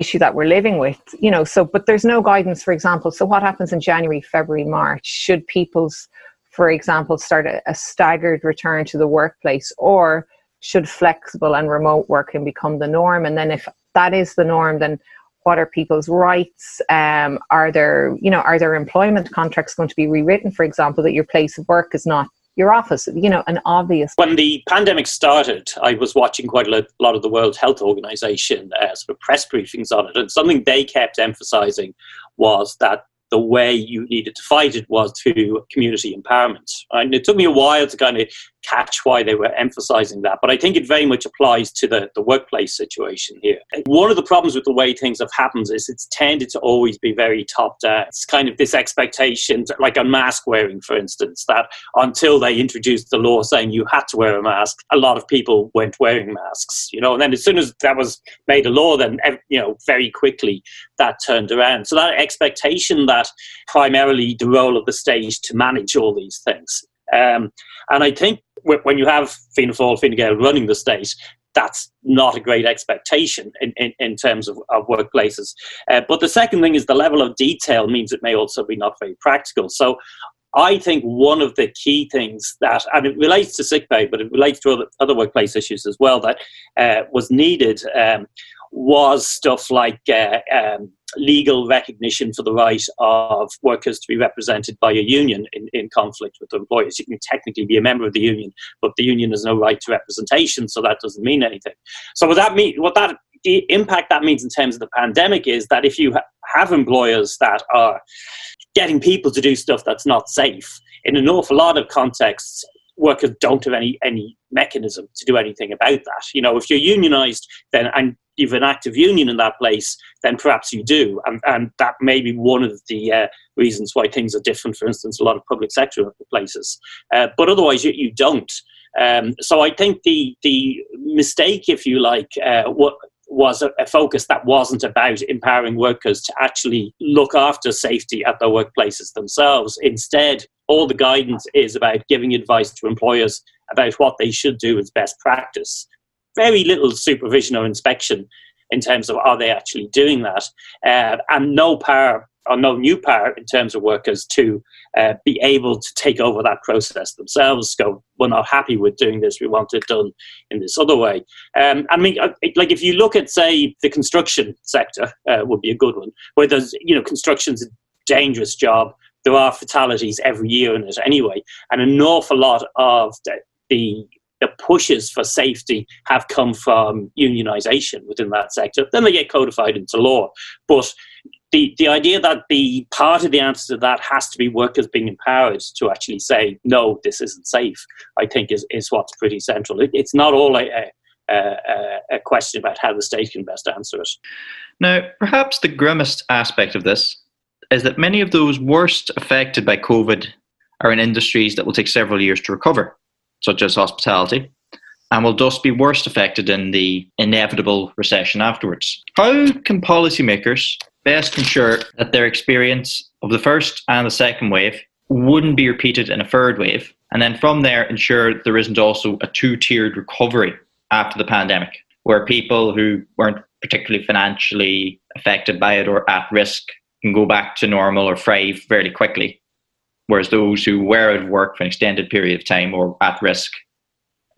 issue that we're living with you know so but there's no guidance for example. So what happens in january february march? Should people's for example start a, a staggered return to the workplace or should flexible and remote working become the norm? And then if that is the norm then what are people's rights um, are there you know are there employment contracts going to be rewritten for example that your place of work is not your office you know an obvious when the pandemic started i was watching quite a lot of the world health organization uh, sort of press briefings on it and something they kept emphasizing was that the way you needed to fight it was through community empowerment. And it took me a while to kind of catch why they were emphasizing that. But I think it very much applies to the, the workplace situation here. One of the problems with the way things have happened is it's tended to always be very top down. It's kind of this expectation, like on mask wearing, for instance, that until they introduced the law saying you had to wear a mask, a lot of people weren't wearing masks, you know, and then as soon as that was made a law, then, you know, very quickly that turned around. So that expectation that primarily the role of the state to manage all these things. Um, and I think when you have Fianna Fáil, Fine Gael running the state, that's not a great expectation in, in, in terms of, of workplaces. Uh, but the second thing is the level of detail means it may also be not very practical. So I think one of the key things that, and it relates to sick pay, but it relates to other, other workplace issues as well, that uh, was needed um, was stuff like uh, um, legal recognition for the right of workers to be represented by a union in, in conflict with their employers. You can technically be a member of the union, but the union has no right to representation, so that doesn't mean anything. So what that mean, what that the impact that means in terms of the pandemic is that if you ha- have employers that are getting people to do stuff that's not safe, in an awful lot of contexts, workers don't have any any mechanism to do anything about that. You know, if you're unionized, then and you've an active union in that place, then perhaps you do. And, and that may be one of the uh, reasons why things are different, for instance, a lot of public sector places. Uh, but otherwise, you, you don't. Um, so I think the, the mistake, if you like, uh, what, was a, a, focus that wasn't about empowering workers to actually look after safety at their workplaces themselves. Instead, all the guidance is about giving advice to employers about what they should do as best practice very little supervision or inspection in terms of are they actually doing that, uh, and no power or no new power in terms of workers to uh, be able to take over that process themselves. Go, we're not happy with doing this. We want it done in this other way. Um, I mean, uh, like if you look at say the construction sector, uh, would be a good one, where there's you know construction's a dangerous job. There are fatalities every year in it anyway, and an awful lot of the, the pushes for safety have come from unionization within that sector. Then they get codified into law. But the, the idea that the part of the answer to that has to be workers being empowered to actually say, no, this isn't safe, I think is, is what's pretty central. It, it's not all a, a, a, question about how the state can best answer it. Now, perhaps the grimmest aspect of this is that many of those worst affected by COVID are in industries that will take several years to recover such as hospitality, and will thus be worst affected in the inevitable recession afterwards. How can policymakers best ensure that their experience of the first and the second wave wouldn't be repeated in a third wave, and then from there ensure there isn't also a two tiered recovery after the pandemic, where people who weren't particularly financially affected by it or at risk can go back to normal or thrive fairly quickly, whereas those who were at work for an extended period of time or at risk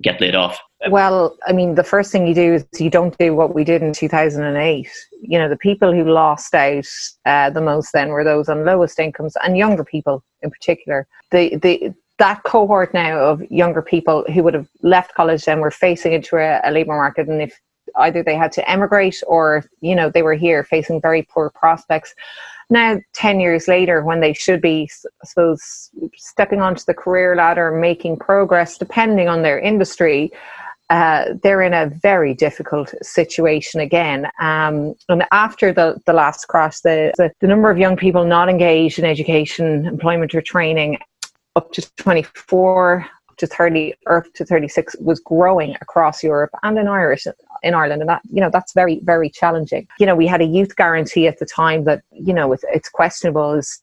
get laid off? Well, I mean, the first thing you do is you don't do what we did in 2008. You know, the people who lost out uh, the most then were those on lowest incomes and younger people in particular. The the that cohort now of younger people who would have left college then were facing into a, a labour market, and if either they had to emigrate or you know they were here facing very poor prospects now 10 years later when they should be i suppose stepping onto the career ladder making progress depending on their industry uh, they're in a very difficult situation again. Um, and after the, the last crash, the, the, the number of young people not engaged in education, employment, or training up to 24 to 30 or to 36 was growing across Europe and in Irish in Ireland and that you know that's very very challenging. You know we had a youth guarantee at the time that you know it's, it's questionable as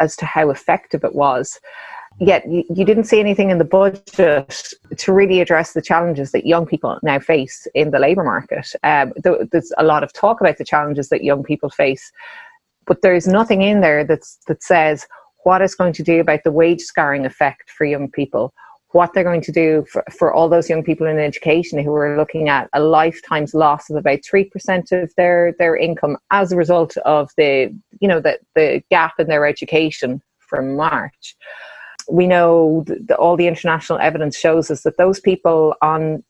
as to how effective it was. Yet you, didn't see anything in the budget to really address the challenges that young people now face in the labour market. Um, there's a lot of talk about the challenges that young people face but there's nothing in there that's that says what it's going to do about the wage scarring effect for young people what they're going to do for, for all those young people in education who are looking at a lifetime's loss of about 3% of their, their income as a result of the, you know, the, the gap in their education from March. We know that all the international evidence shows us that those people on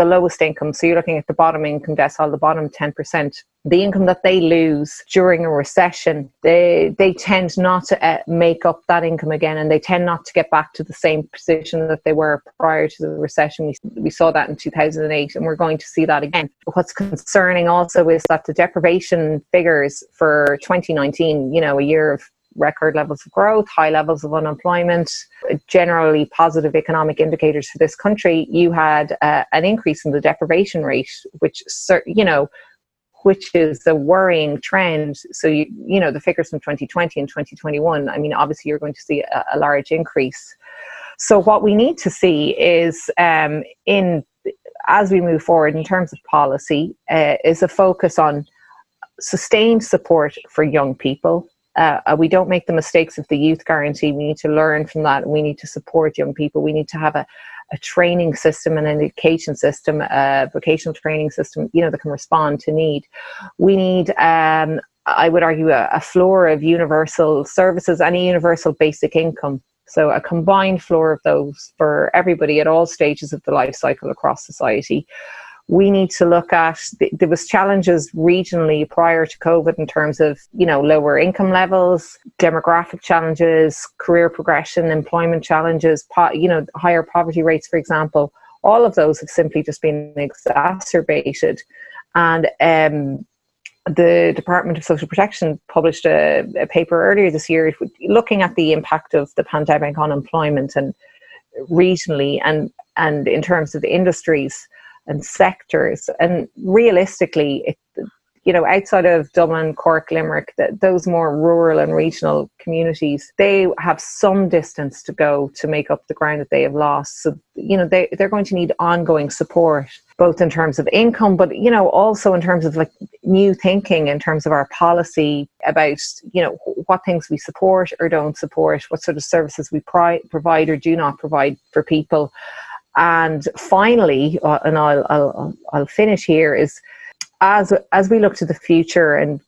the lowest income, so you're looking at the bottom income decile, the bottom 10%, the income that they lose during a recession, they, they tend not to uh, make up that income again and they tend not to get back to the same position that they were prior to the recession. We, we saw that in 2008 and we're going to see that again. What's concerning also is that the deprivation figures for 2019, you know, a year of record levels of growth, high levels of unemployment, generally positive economic indicators for this country, you had uh, an increase in the deprivation rate, which, you know, which is a worrying trend. So, you, you know, the figures from 2020 and 2021, I mean, obviously you're going to see a, a large increase. So, what we need to see is um, in as we move forward in terms of policy, uh, is a focus on sustained support for young people, uh, uh, we don't make the mistakes of the youth guarantee. We need to learn from that. We need to support young people. We need to have a, a training system an education system, a vocational training system, you know, that can respond to need. We need, um, I would argue, a, a floor of universal services and a universal basic income. So a combined floor of those for everybody at all stages of the life cycle across society we need to look at there was challenges regionally prior to covid in terms of you know lower income levels demographic challenges career progression employment challenges po- you know higher poverty rates for example. All of those have simply just been exacerbated. And um, the Department of Social Protection published a, a, paper earlier this year looking at the impact of the pandemic on employment and regionally and and in terms of the industries and sectors. And realistically, it, you know, outside of Dublin, Cork, Limerick, that those more rural and regional communities, they have some distance to go to make up the ground that they have lost. So, you know, they, they're going to need ongoing support, both in terms of income, but, you know, also in terms of like new thinking in terms of our policy about, you know, what things we support or don't support, what sort of services we pri- provide or do not provide for people. And finally, uh, and I'll, I'll, I'll finish here is as, as we look to the future and,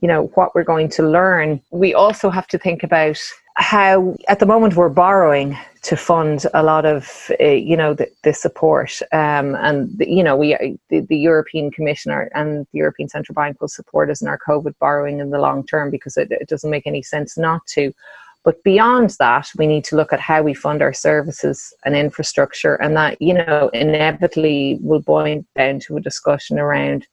you know, what we're going to learn, we also have to think about how at the moment we're borrowing to fund a lot of uh, you know the, the support um, and the, you know we the, the, European Commissioner and the European Central Bank will support us in our COVID borrowing in the long term because it, it doesn't make any sense not to. But beyond that, we need to look at how we fund our services and infrastructure, and that, you know, inevitably will boil down to a discussion around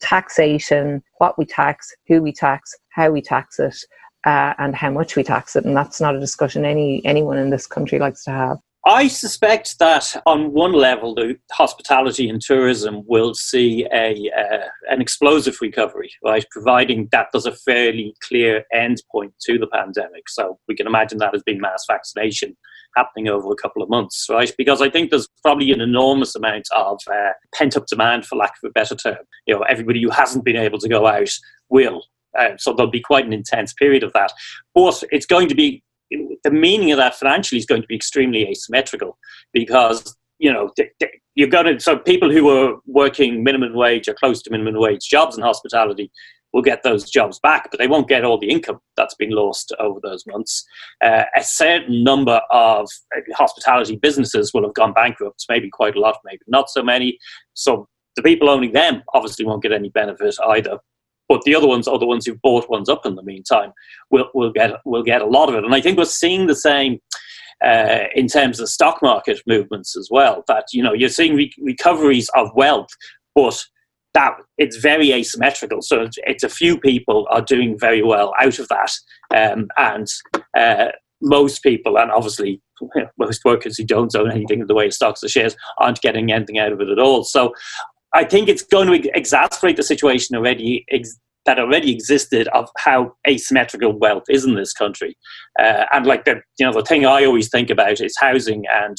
taxation, what we tax, who we tax, how we tax it, uh, and how much we tax it. And that's not a discussion any anyone in this country likes to have. I suspect that on one level, the hospitality and tourism will see a uh, an explosive recovery, right? Providing that there's a fairly clear end point to the pandemic. So we can imagine that as being mass vaccination happening over a couple of months, right? Because I think there's probably an enormous amount of uh, pent up demand, for lack of a better term. You know, everybody who hasn't been able to go out will. Uh, so there'll be quite an intense period of that. But it's going to be the meaning of that financially is going to be extremely asymmetrical because you know, you're going to, so people who are working minimum wage or close to minimum wage jobs in hospitality will get those jobs back, but they won't get all the income that's been lost over those months. Uh, a certain number of uh, hospitality businesses will have gone bankrupt, maybe quite a lot, maybe not so many. So the people owning them obviously won't get any benefit either. But the other ones, are the ones who bought ones up in the meantime, will will get will get a lot of it. And I think we're seeing the same uh, in terms of stock market movements as well. That you know you're seeing re- recoveries of wealth, but that it's very asymmetrical. So it's, it's, a few people are doing very well out of that, um, and uh, most people, and obviously most workers who don't own anything in the way of stocks or shares, aren't getting anything out of it at all. So I think it's going to exacerbate the situation already ex- that already existed of how asymmetrical wealth is in this country. Uh, and like the you know the thing I always think about is housing and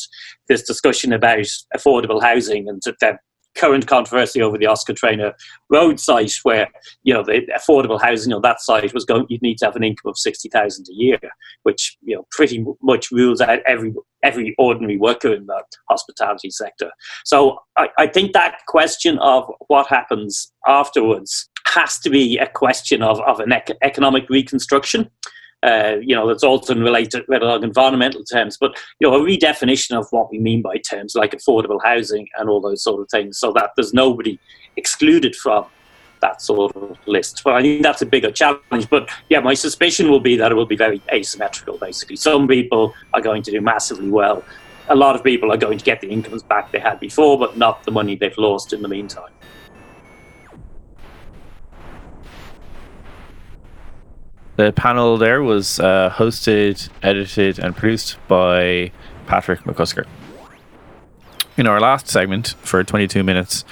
this discussion about affordable housing and the current controversy over the Oscar Traynor road site where you know the affordable housing on that site was going you'd need to have an income of 60,000 a year which you know pretty much rules out every every ordinary worker in the hospitality sector so I, I think that question of what happens afterwards has to be a question of, of an ec- economic reconstruction. Uh, you know, that's also related to environmental terms, but you know, a redefinition of what we mean by terms like affordable housing and all those sort of things, so that there's nobody excluded from that sort of list. But I think that's a bigger challenge. But yeah, my suspicion will be that it will be very asymmetrical. Basically, some people are going to do massively well. A lot of people are going to get the incomes back they had before, but not the money they've lost in the meantime. The panel there was uh, hosted, edited, and produced by Patrick McCusker. In our last segment for 22 minutes,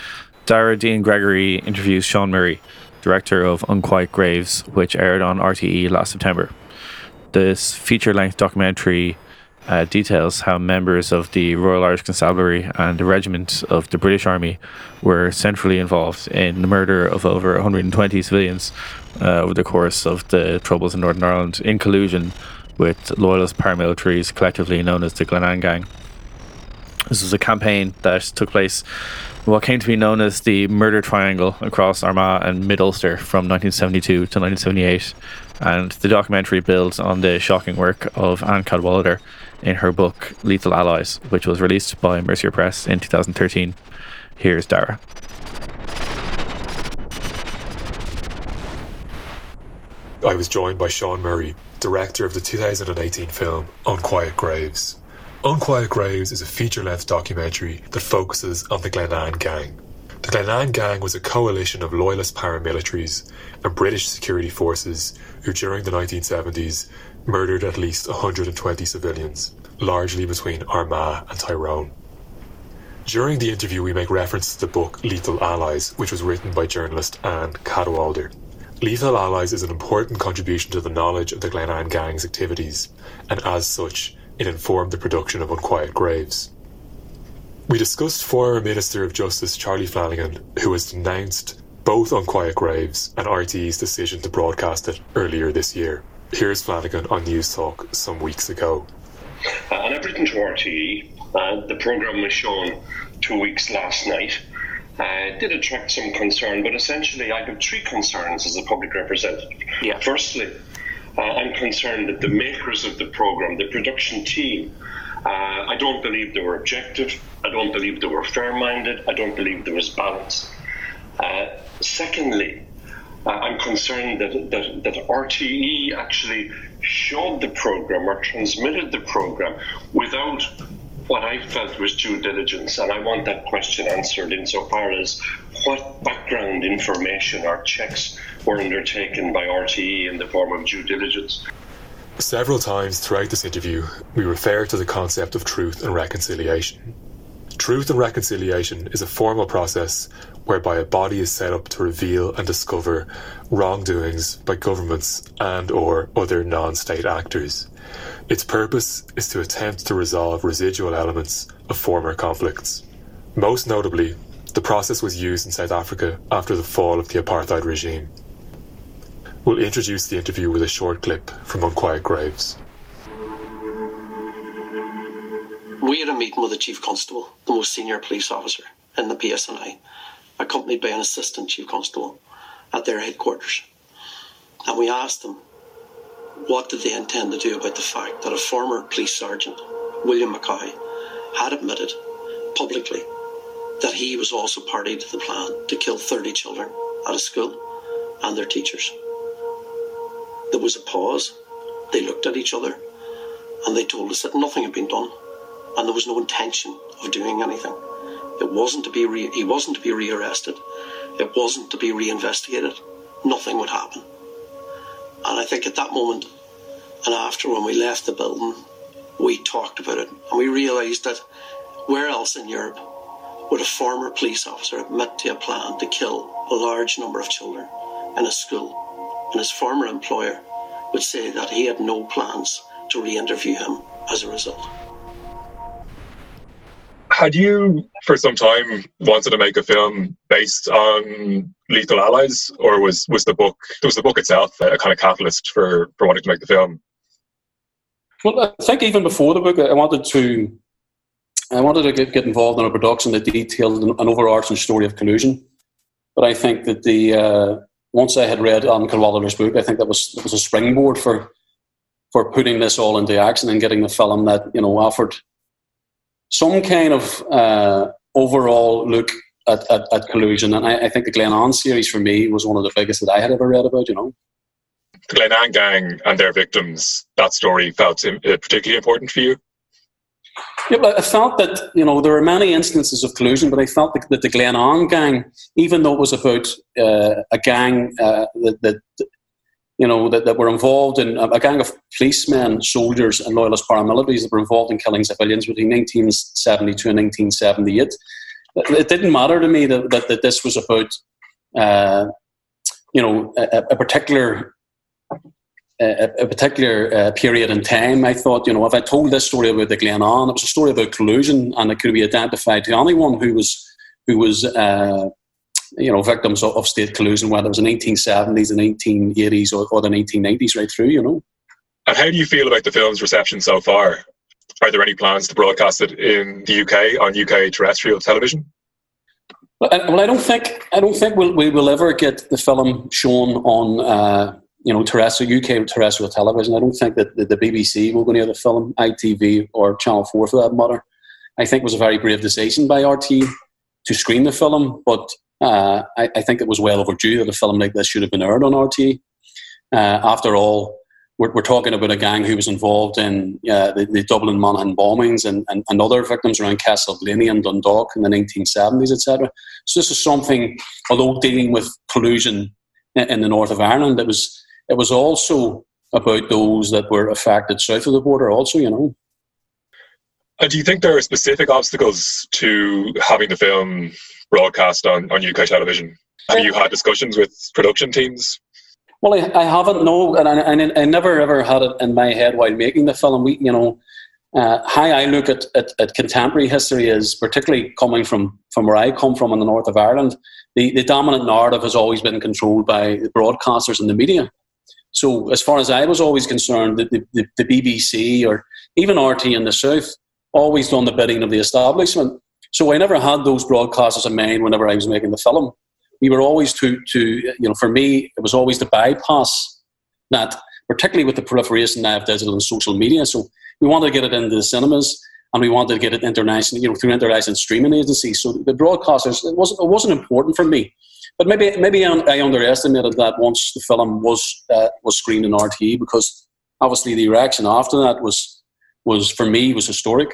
Dara Deegan Gregory interviews Sean Murray, director of Unquiet Graves, which aired on RTE last September. This feature length documentary uh, details how members of the Royal Irish Constabulary and the Regiment of the British Army were centrally involved in the murder of over 120 civilians uh, over the course of the Troubles in Northern Ireland in collusion with loyalist paramilitaries collectively known as the Glenanne Gang. This was a campaign that took place what came to be known as the Murder Triangle across Armagh and Mid Ulster from 1972 to 1978. And the documentary builds on the shocking work of Anne Cadwallader in her book Lethal Allies, which was released by Mercier Press in 2013. Here's Dara. I was joined by Sean Murray, director of the 2018 film Unquiet Graves. Unquiet Graves is a feature length documentary that focuses on the Glenanne Gang. The Glenanne Gang was a coalition of loyalist paramilitaries and British security forces who, during the 1970s, murdered at least 120 civilians, largely between Armagh and Tyrone. During the interview, we make reference to the book Lethal Allies, which was written by journalist Anne Cadwallader. Lethal Allies is an important contribution to the knowledge of the Glenanne Gang's activities, and as such, it informed the production of Unquiet Graves. We discussed former Minister of Justice Charlie Flanagan, who has denounced both Unquiet Graves and RTE's decision to broadcast it earlier this year. Here's Flanagan on Newstalk some weeks ago. Uh, and I've written to RTE. Uh, the programme was shown two weeks last night. Uh, did attract some concern, but essentially I have three concerns as a public representative. Yeah. Firstly, uh, I'm concerned that the makers of the programme, the production team, uh, I don't believe they were objective. I don't believe they were fair minded. I don't believe there was balance. Uh, secondly, uh, I'm concerned that, that, that RTE actually showed the program or transmitted the program without what I felt was due diligence, and I want that question answered insofar as what background information or checks were undertaken by RTE in the form of due diligence. Several times throughout this interview, we refer to the concept of truth and reconciliation. Truth and reconciliation is a formal process whereby a body is set up to reveal and discover wrongdoings by governments and or other non-state actors. Its purpose is to attempt to resolve residual elements of former conflicts. Most notably, the process was used in South Africa after the fall of the apartheid regime. We'll introduce the interview with a short clip from Unquiet Graves. we had a meeting with the chief constable, the most senior police officer in the PSNI, accompanied by an assistant chief constable at their headquarters. And we asked them what did they intend to do about the fact that a former police sergeant, William McCaughey, had admitted publicly that he was also party to the plan to kill 30 children at a school and their teachers. There was a pause. They looked at each other and they told us that nothing had been done and there was no intention of doing anything. It wasn't to be re- he wasn't to be rearrested. It wasn't to be reinvestigated. Nothing would happen. And I think at that moment and after when we left the building, we talked about it and we realised that where else in Europe would a former police officer admit to a plan to kill a large number of children in a school and his former employer would say that he had no plans to re interview him as a result. Had you, for some time, wanted to make a film based on Lethal Allies, or was, was the book was the book itself a kind of catalyst for, for wanting to make the film? Well, I think even before the book, I wanted to I wanted to get, get involved in a production that detailed an, an overarching story of collusion. But I think that the uh, once I had read Alan Cadwallader's book, I think that was that was a springboard for for putting this all into action and getting the film that you know offered some kind of uh, overall look at, at, at collusion. And I, I, think the Glenanne series for me was one of the biggest that I had ever read about. You know, the Glenanne gang and their victims. That story felt uh, particularly important for you. Yeah, but I felt that you know there were many instances of collusion, but I felt that, that the Glenanne gang, even though it was about uh, a gang uh, that, that, you know that, that were involved in a gang of policemen, soldiers, and loyalist paramilitaries that were involved in killing civilians between 1972 and 1978. It didn't matter to me that, that, that this was about uh, you know a, a particular a, a particular uh, period in time, I thought, you know, if I told this story about the Glenanne, it was a story about collusion, and it could be identified to anyone who was who was uh, you know victims of, of, state collusion, whether it was in the 1870s, the 1880s, or, or the 1990s, right through, you know. And how do you feel about the film's reception so far? Are there any plans to broadcast it in the UK on UK terrestrial television? Well, I don't think I don't think we'll, we will ever get the film shown on uh, you know, terrestrial UK terrestrial television. I don't think that the, the BBC will go near the film, ITV or Channel Four for that matter. I think it was a very brave decision by RTE to screen the film, but uh, I, I, think it was well overdue that a film like this should have been aired on RTE. Uh, after all, we're, we're, talking about a gang who was involved in uh, the, the, Dublin Monaghan bombings and, and, and, other victims around Castleblayney and Dundalk in the 1970s, etc. So this is something, although dealing with collusion in, in the north of Ireland, it was it was also about those that were affected south of the border, also, you know. And do you think there are specific obstacles to having the film broadcast on, on UK television? Have you had discussions with production teams? Well, I, I haven't, no, and I, I, never ever had it in my head while making the film. We, you know, uh, how I look at, at, at, contemporary history is particularly coming from, from where I come from in the north of Ireland. The, the dominant narrative has always been controlled by the broadcasters and the media. So, as far as I was always concerned, the, the, the BBC or even RTE in the South always done the bidding of the establishment. So, I never had those broadcasters in mind whenever I was making the film. We were always to, to you know, for me, it was always to bypass that, particularly with the proliferation now of digital and social media. So, we wanted to get it into the cinemas and we wanted to get it international, you know, through international streaming agencies. So, the broadcasters, it wasn't, it wasn't important for me but maybe maybe I underestimated that once the film was uh, was screened in RTE because obviously the reaction after that was was for me was historic.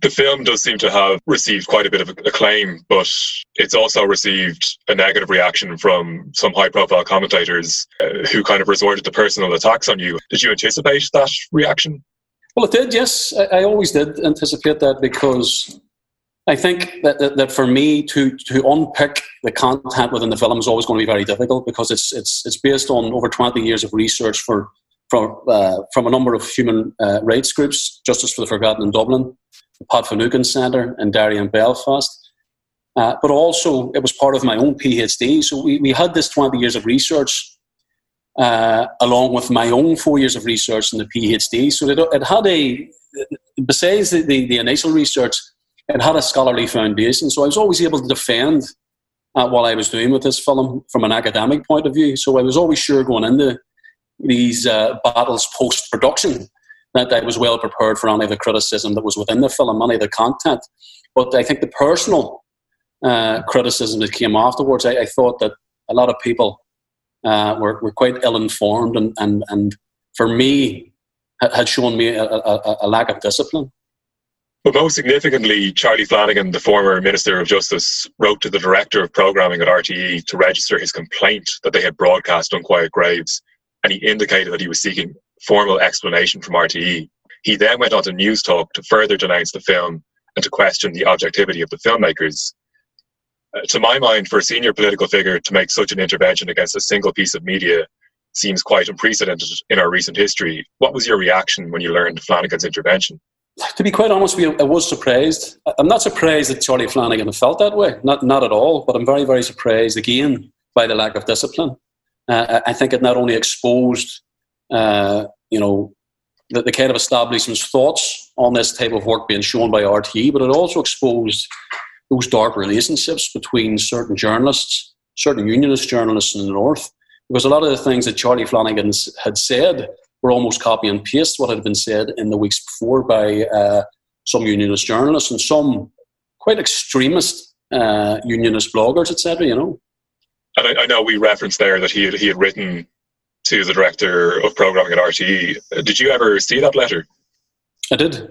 The film does seem to have received quite a bit of acclaim, but it's also received a negative reaction from some high profile commentators uh, who kind of resorted to personal attacks on you. Did you anticipate that reaction? Well, it did, yes. I, I always did anticipate that because I think that, that, that, for me to to unpick the content within the film is always going to be very difficult because it's it's it's based on over 20 years of research for from uh, from a number of human uh, rights groups, Justice for the Forgotten in Dublin, Pat Finucane Centre in Derry and Belfast. Uh, but also, it was part of my own PhD. So we, we had this 20 years of research uh, along with my own four years of research in the PhD. So it, it had a besides the, the, the, initial research, it had a scholarly foundation. So I was always able to defend uh, what I was doing with this film from an academic point of view. So I was always sure going into these uh, battles post production that I was well prepared for any of the criticism that was within the film, any of the content. But I think the personal uh, criticism that came afterwards, I, I, thought that a lot of people uh, were, were quite ill informed, and, and, and for me, had shown me a, a, a lack of discipline. But most significantly, Charlie Flanagan, the former Minister of Justice, wrote to the Director of Programming at RTE to register his complaint that they had broadcast Unquiet Graves, and he indicated that he was seeking formal explanation from RTE. He then went on to Newstalk to further denounce the film and to question the objectivity of the filmmakers. Uh, to my mind, for a senior political figure to make such an intervention against a single piece of media seems quite unprecedented in our recent history. What was your reaction when you learned Flanagan's intervention? To be quite honest I was surprised. I'm not surprised that Charlie Flanagan felt that way, not, not at all, but I'm very, very surprised again by the lack of discipline. Uh, I think it not only exposed, uh, you know, the, the kind of establishment's thoughts on this type of work being shown by RTE, but it also exposed those dark relationships between certain journalists, certain unionist journalists in the North, because a lot of the things that Charlie Flanagan had said were almost copy and paste what had been said in the weeks before by uh, some unionist journalists and some quite extremist uh, unionist bloggers, etc. You know. And I, I, know we referenced there that he had, he had written to the director of programming at RTE. Did you ever see that letter? I did.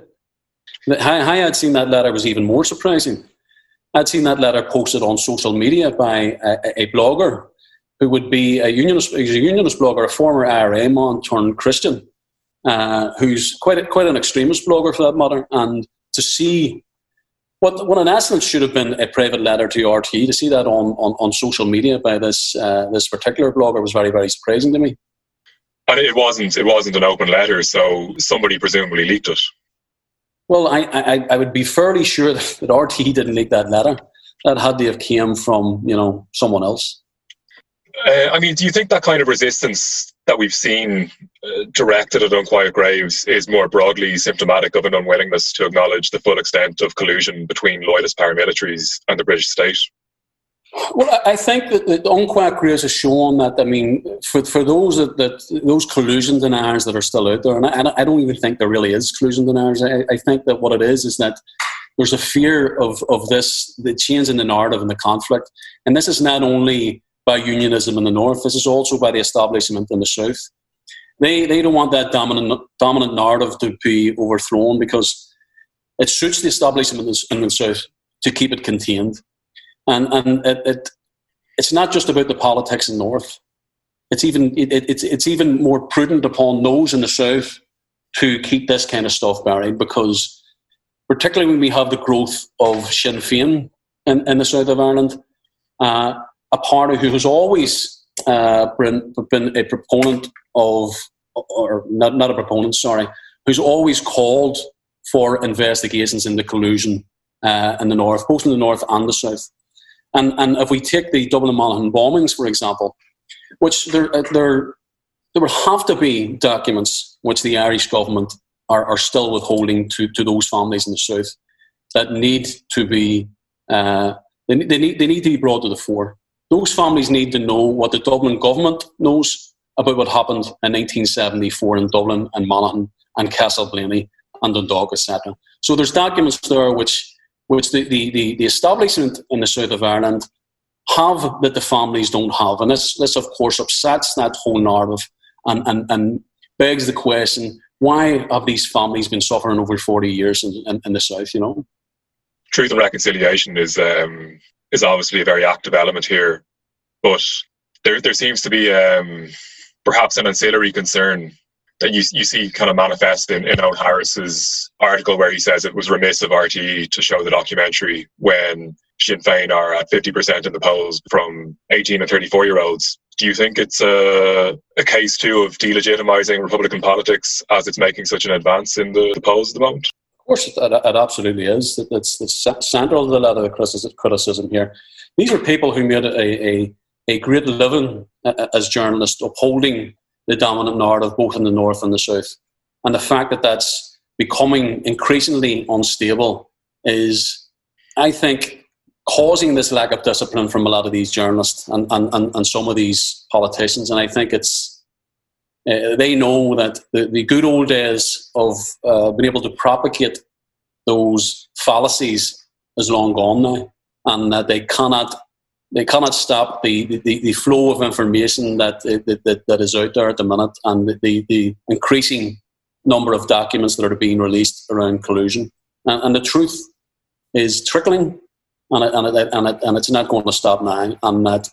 How I had seen that letter was even more surprising. I'd seen that letter posted on social media by a, a blogger who would be a unionist, he's a unionist blogger, a former IRA man turned Christian, uh, who's quite a, quite an extremist blogger for that matter. And to see what, what in essence should have been a private letter to RTE, to see that on, on, on social media by this uh, this particular blogger was very very surprising to me. And it wasn't it wasn't an open letter, so somebody presumably leaked it. Well, I, I, I would be fairly sure that, that RTE didn't leak that letter. That had to have came from you know someone else. Uh, I mean, do you think that kind of resistance that we've seen uh, directed at Unquiet Graves is more broadly symptomatic of an unwillingness to acknowledge the full extent of collusion between loyalist paramilitaries and the British state? Well, I think that the Unquiet Graves has shown that, I mean, for, for those that, that those collusion deniers that are still out there, and I, I don't even think there really is collusion deniers. I, I think that what it is is that there's a fear of, of this, the change in the narrative and the conflict. And this is not only by unionism in the north. This is also by the establishment in the south. They, they don't want that dominant, dominant narrative to be overthrown because it suits the establishment in the south to keep it contained. And, and it, it, it's not just about the politics in the north. It's even, it, it's, it's even more prudent upon those in the south to keep this kind of stuff buried because particularly when we have the growth of Sinn Féin in, in the south of Ireland, uh, a party who has always uh, been, been a proponent of, or not, not a proponent, sorry, who's always called for investigations into collusion uh, in the north, both in the north and the south. And, and if we take the Dublin and Monaghan bombings, for example, which there, uh, there, there will have to be documents which the Irish government are, are still withholding to, to those families in the south that need to be uh, they, they, need, they need to be brought to the fore. Those families need to know what the Dublin government knows about what happened in 1974 in Dublin and Monaghan and Castleblayney and Dundalk, etc. So there's documents there which which the, the, the, the, establishment in the south of Ireland have that the families don't have. And this, this of course, upsets that whole narrative and, and, and begs the question, why have these families been suffering over 40 years in, in, in the south, you know? Truth and reconciliation is um, is obviously a very active element here, but there there seems to be um, perhaps an ancillary concern that you you see kind of manifest in, in Eoghan Harris's article where he says it was remiss of RTE to show the documentary when Sinn Féin are at 50% in the polls from 18 and 34 year olds. Do you think it's a, a case too of delegitimizing Republican politics as it's making such an advance in the, the polls at the moment? Of course, it, it, absolutely is. It's, the central to a lot of the criticism here. These are people who made a, a, a great living uh, uh, as journalists, upholding the dominant narrative both in the north and the south. And the fact that that's becoming increasingly unstable is, I think, causing this lack of discipline from a lot of these journalists and, and, and, and some of these politicians. And I think it's, uh, they know that the, the good old days of uh, being able to propagate those fallacies is long gone now, and that they cannot they cannot stop the, the, the flow of information that, that, that is out there at the minute and the, the increasing number of documents that are being released around collusion. And, and the truth is trickling, and, it, and, it, and, it, and it's not going to stop now. And that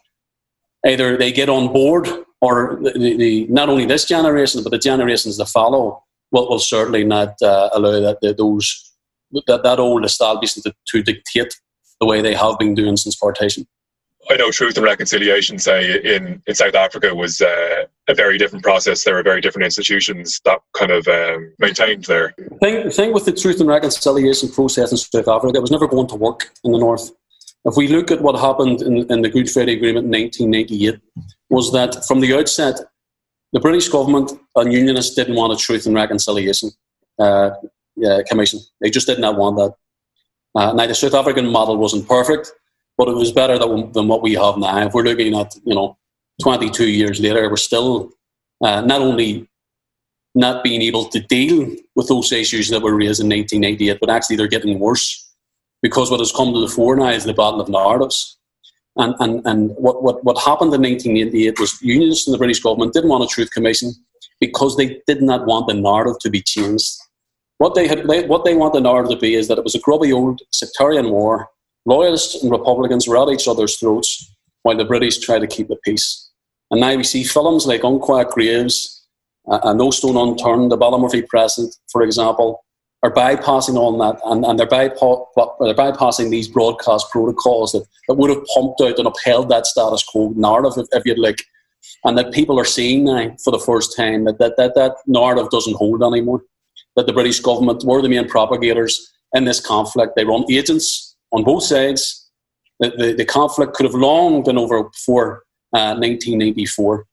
either they get on board, or the, the, not only this generation, but the generations that follow will, will certainly not uh, allow that the, those that, that old establishment to, to dictate the way they have been doing since partition. I know Truth and Reconciliation, say in, in South Africa, was uh, a very different process. There were very different institutions that kind of um, maintained there. The thing, thing with the Truth and Reconciliation process in South Africa, it was never going to work in the North. If we look at what happened in, in the Good Friday Agreement in 1998, was that from the outset, the British government and unionists didn't want a Truth and Reconciliation uh, uh, Commission. They just did not want that. Uh, now, the South African model wasn't perfect but it was better than, than what we have now. If we're looking at, you know, 22 years later, we're still uh, not only not being able to deal with those issues that were raised in 1988, but actually they're getting worse because what has come to the fore now is the battle of narratives. And, and, and what, what, what happened in 1988 was unions and the British government didn't want a truth commission because they did not want the narrative to be changed. What they, had, what they want the narrative to be is that it was a grubby old sectarian war Loyalists and Republicans were at each other's throats while the British tried to keep the peace. And now we see films like Unquiet Graves, uh, No Stone Unturned, The Ballymurphy Precedent, for example, are bypassing all that and, and they're, bypa- they're bypassing these broadcast protocols that, that would have pumped out and upheld that status quo narrative, if, if you'd like. And that people are seeing now for the first time that that, that that narrative doesn't hold anymore. That the British government were the main propagators in this conflict. They run agents on both sides. The, the, the conflict could have long been over before uh, 1994.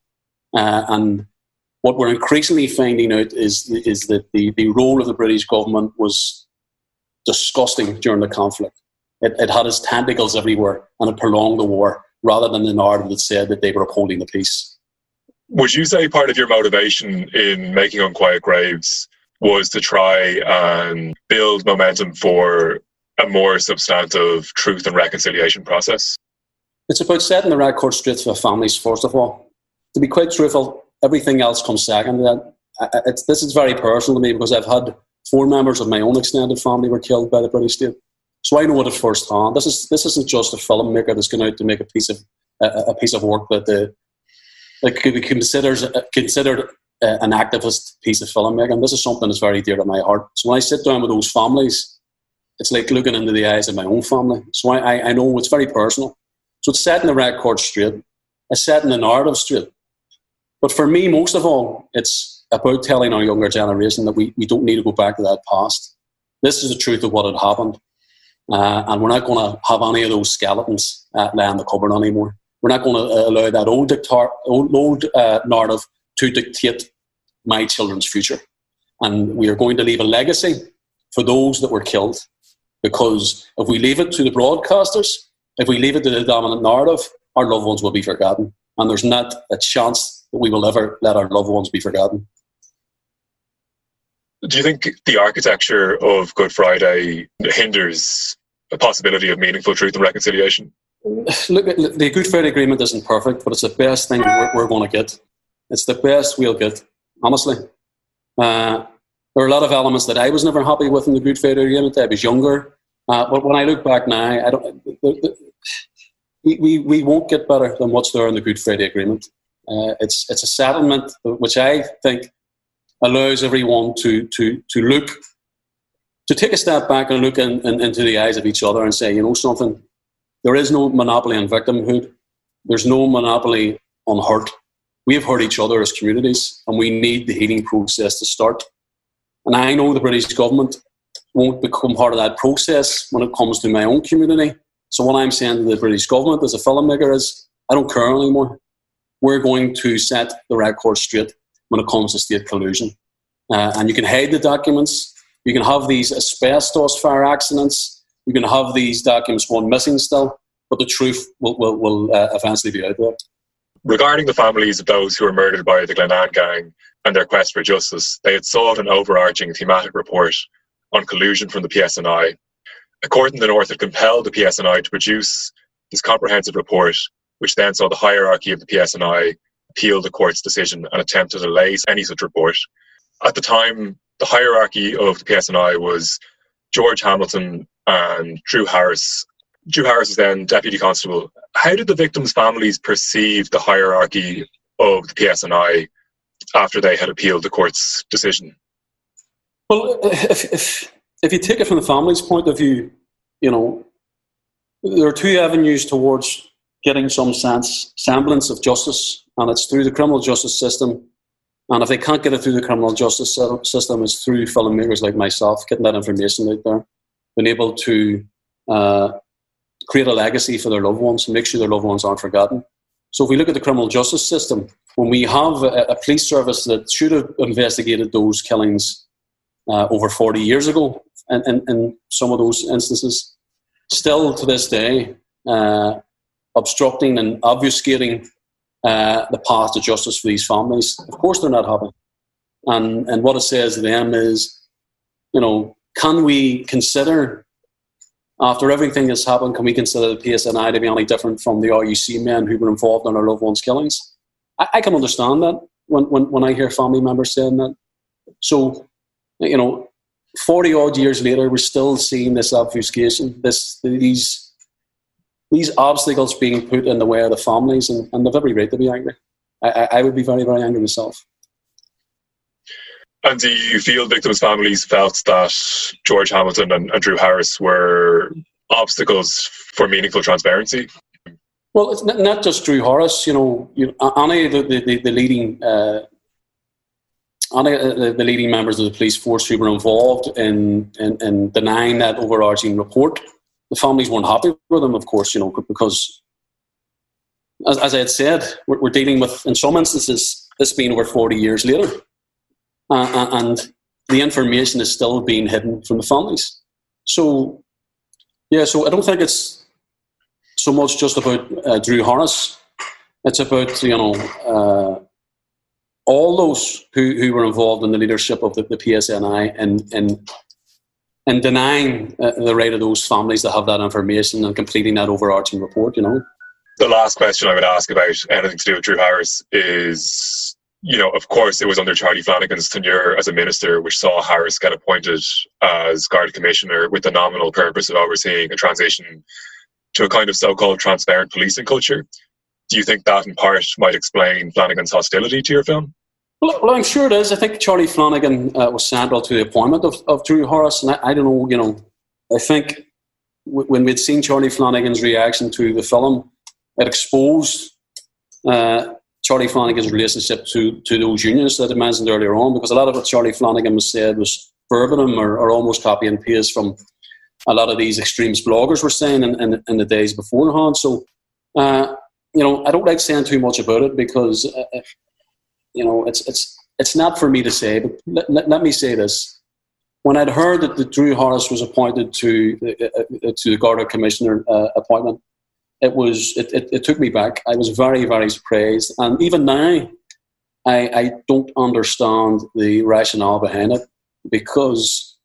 Uh, and what we're increasingly finding out is, is that the, the role of the British government was disgusting during the conflict. It, it had its tentacles everywhere and it prolonged the war rather than the narrative that said that they were upholding the peace. Would you say part of your motivation in making Unquiet Graves was to try and build momentum for a more substantive truth and reconciliation process? It's about setting the record straight for families, first of all. To be quite truthful, everything else comes second to. It's, this is very personal to me because I've had four members of my own extended family were killed by the British state. So I know it firsthand. This is this isn't just a filmmaker that's going out to make a piece of a, a piece of work that the that could be considered considered an activist piece of filmmaking. This is something that's very dear to my heart. So when I sit down with those families it's like looking into the eyes of my own family. So I, I know it's very personal. So it's setting the record straight. It's setting the narrative straight. But for me, most of all, it's about telling our younger generation that we, we don't need to go back to that past. This is the truth of what had happened. Uh, and we're not going to have any of those skeletons uh, laying in the cupboard anymore. We're not going to allow that old, dictar- old, old uh, narrative to dictate my children's future. And we are going to leave a legacy for those that were killed because if we leave it to the broadcasters, if we leave it to the dominant narrative, our loved ones will be forgotten. And there's not a chance that we will ever let our loved ones be forgotten. Do you think the architecture of Good Friday hinders a possibility of meaningful truth and reconciliation? Look, the Good Friday Agreement isn't perfect, but it's the best thing we're, we're going to get. It's the best we'll get, honestly. Uh, there are a lot of elements that I was never happy with in the Good Friday Agreement. I was younger, uh, but when I look back now, I don't. The, the, we, we won't get better than what's there in the Good Friday Agreement. Uh, it's it's a settlement which I think allows everyone to to to look to take a step back and look in, in, into the eyes of each other and say, you know something, there is no monopoly on victimhood. There's no monopoly on hurt. We have hurt each other as communities, and we need the healing process to start. And I know the British government won't become part of that process when it comes to my own community. So what I'm saying to the British government as a filmmaker is, I don't care anymore. We're going to set the record straight when it comes to state collusion. Uh, and you can hide the documents, You can have these asbestos fire accidents. You can have these documents going missing still, but the truth will, will, will uh, eventually be out there. Regarding the families of those who were murdered by the Glenanne gang and their quest for justice, they had sought an overarching thematic report on collusion from the PSNI. A court in the North had compelled the PSNI to produce this comprehensive report, which then saw the hierarchy of the PSNI appeal the court's decision and attempt to delay any such report. At the time, the hierarchy of the PSNI was George Hamilton and Drew Harris. Drew Harris was then deputy constable. How did the victims' families perceive the hierarchy of the PSNI after they had appealed the court's decision? Well, if, if, if you take it from the family's point of view, you know, there are two avenues towards getting some sense, semblance of justice, and it's through the criminal justice system. And if they can't get it through the criminal justice system, it's through filmmakers like myself getting that information out there, being able to uh, create a legacy for their loved ones and make sure their loved ones aren't forgotten. So if we look at the criminal justice system, when we have a, a police service that should have investigated those killings uh, over 40 years ago, and in some of those instances, still to this day, uh, obstructing and obfuscating uh, the path to justice for these families. Of course, they're not happy. And, and what it says to them is, you know, can we consider, after everything that's happened, can we consider the PSNI to be any different from the RUC men who were involved in our loved ones' killings? I, I can understand that when, when, when I hear family members saying that. So, you know, 40 odd years later, we're still seeing this obfuscation, this, these these obstacles being put in the way of the families, and, and they've every right to be angry. I, I would be very, very angry myself. And do you feel victims' families felt that George Hamilton and, Drew Harris were obstacles for meaningful transparency? Well, it's not just Drew Harris. You know, you know Annie, the, the, the leading uh, uh, the, the, leading members of the police force who were involved in, in, in denying that overarching report the families weren't happy with them, of course, you know, because as, as I had said, we're, we're, dealing with, in some instances, this being over 40 years later, uh, and the information is still being hidden from the families. So, yeah, so I don't think it's so much just about uh, Drew Harris. It's about, you know, uh, all those who, who were involved in the leadership of the, the PSNI and, and and denying uh, the right of those families to have that information and completing that overarching report, you know. The last question I would ask about anything to do with Drew Harris is, you know, of course, it was under Charlie Flanagan's tenure as a minister, which saw Harris get appointed as Garda Commissioner with the nominal purpose of overseeing a transition to a kind of so called transparent policing culture. Do you think that in part might explain Flanagan's hostility to your film? Well, well, I'm sure it is. I think Charlie Flanagan uh, was central to the appointment of, of Drew Harris, and I, I don't know, you know, I think w- when we'd seen Charlie Flanagan's reaction to the film, it exposed uh, Charlie Flanagan's relationship to, to those unions that I mentioned earlier on, because a lot of what Charlie Flanagan was said was verbatim or, or almost copy and paste from a lot of these extremist bloggers were saying in, in, in the days beforehand. So, uh, you know, I don't like saying too much about it because uh, you know, it's it's it's not for me to say, but let, let, let me say this. When I'd heard that the Drew Harris was appointed to uh, uh, to the Garda Commissioner uh, appointment, it was it, it, it, took me back. I was very very surprised, and even now, I, I don't understand the rationale behind it because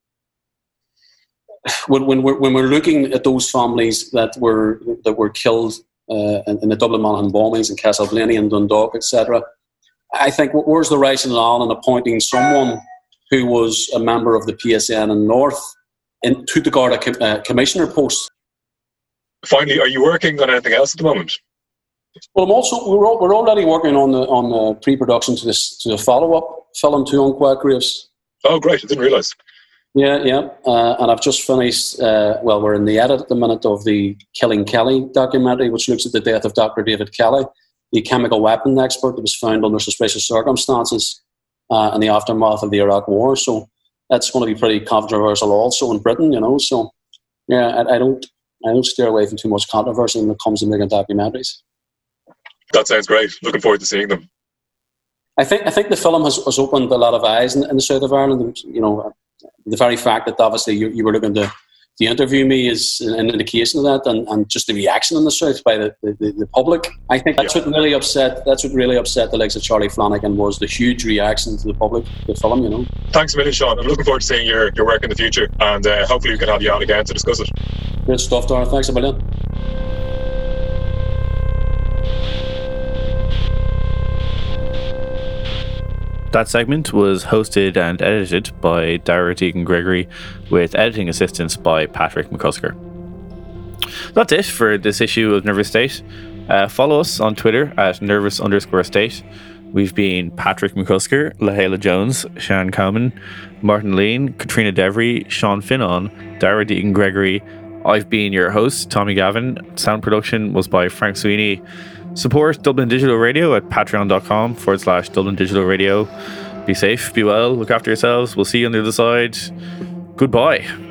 when, when we're when we're looking at those families that were that were killed uh, in, the Dublin Monaghan bombings in Castleblayney and Dundalk, etc. I think where's the rationale in appointing someone who was a member of the PSN in North into the Garda uh, Commissioner post? Finally, are you working on anything else at the moment? Well, I'm also we're, we're already working on the on the pre-production to this to the follow-up film to Unquiet Graves. Oh, great! I didn't realise. Yeah, yeah, uh, and I've just finished. Uh, well, we're in the edit at the minute of the Killing Kelly documentary, which looks at the death of Dr. David Kelly the chemical weapon expert that was found under suspicious circumstances uh, in the aftermath of the Iraq War. So that's going to be pretty controversial also in Britain, you know. So yeah, I, I don't I don't steer away from too much controversy when it comes to making documentaries. That sounds great. Looking forward to seeing them. I think I think the film has, has opened a lot of eyes in, in the south of Ireland. You know, the very fact that obviously you, you were looking to the interview me is an indication of that, and, and just the reaction in the south by the, the, the public. I think that's yeah. what really upset. That's what really upset the likes of Charlie Flanagan was the huge reaction to the public, the film. You know. Thanks a million, Sean. I'm looking forward to seeing your, your work in the future, and uh, hopefully we can have you on again to discuss it. Great stuff, Darren. Thanks a million. That segment was hosted and edited by Dara Deegan Gregory, with editing assistance by Patrick McCusker. That's it for this issue of Nervous State. Uh, follow us on Twitter at nervous underscore state. We've been Patrick McCusker, Lahela Jones, Shan Coman, Martin Lean, Katrina Devery, Sean Finnon, Dara Deegan Gregory. I've been your host, Tommy Gavin. Sound production was by Frank Sweeney. Support Dublin Digital Radio at patreon.com forward slash Dublin Digital Radio. Be safe, be well, look after yourselves. We'll see you on the other side. Goodbye.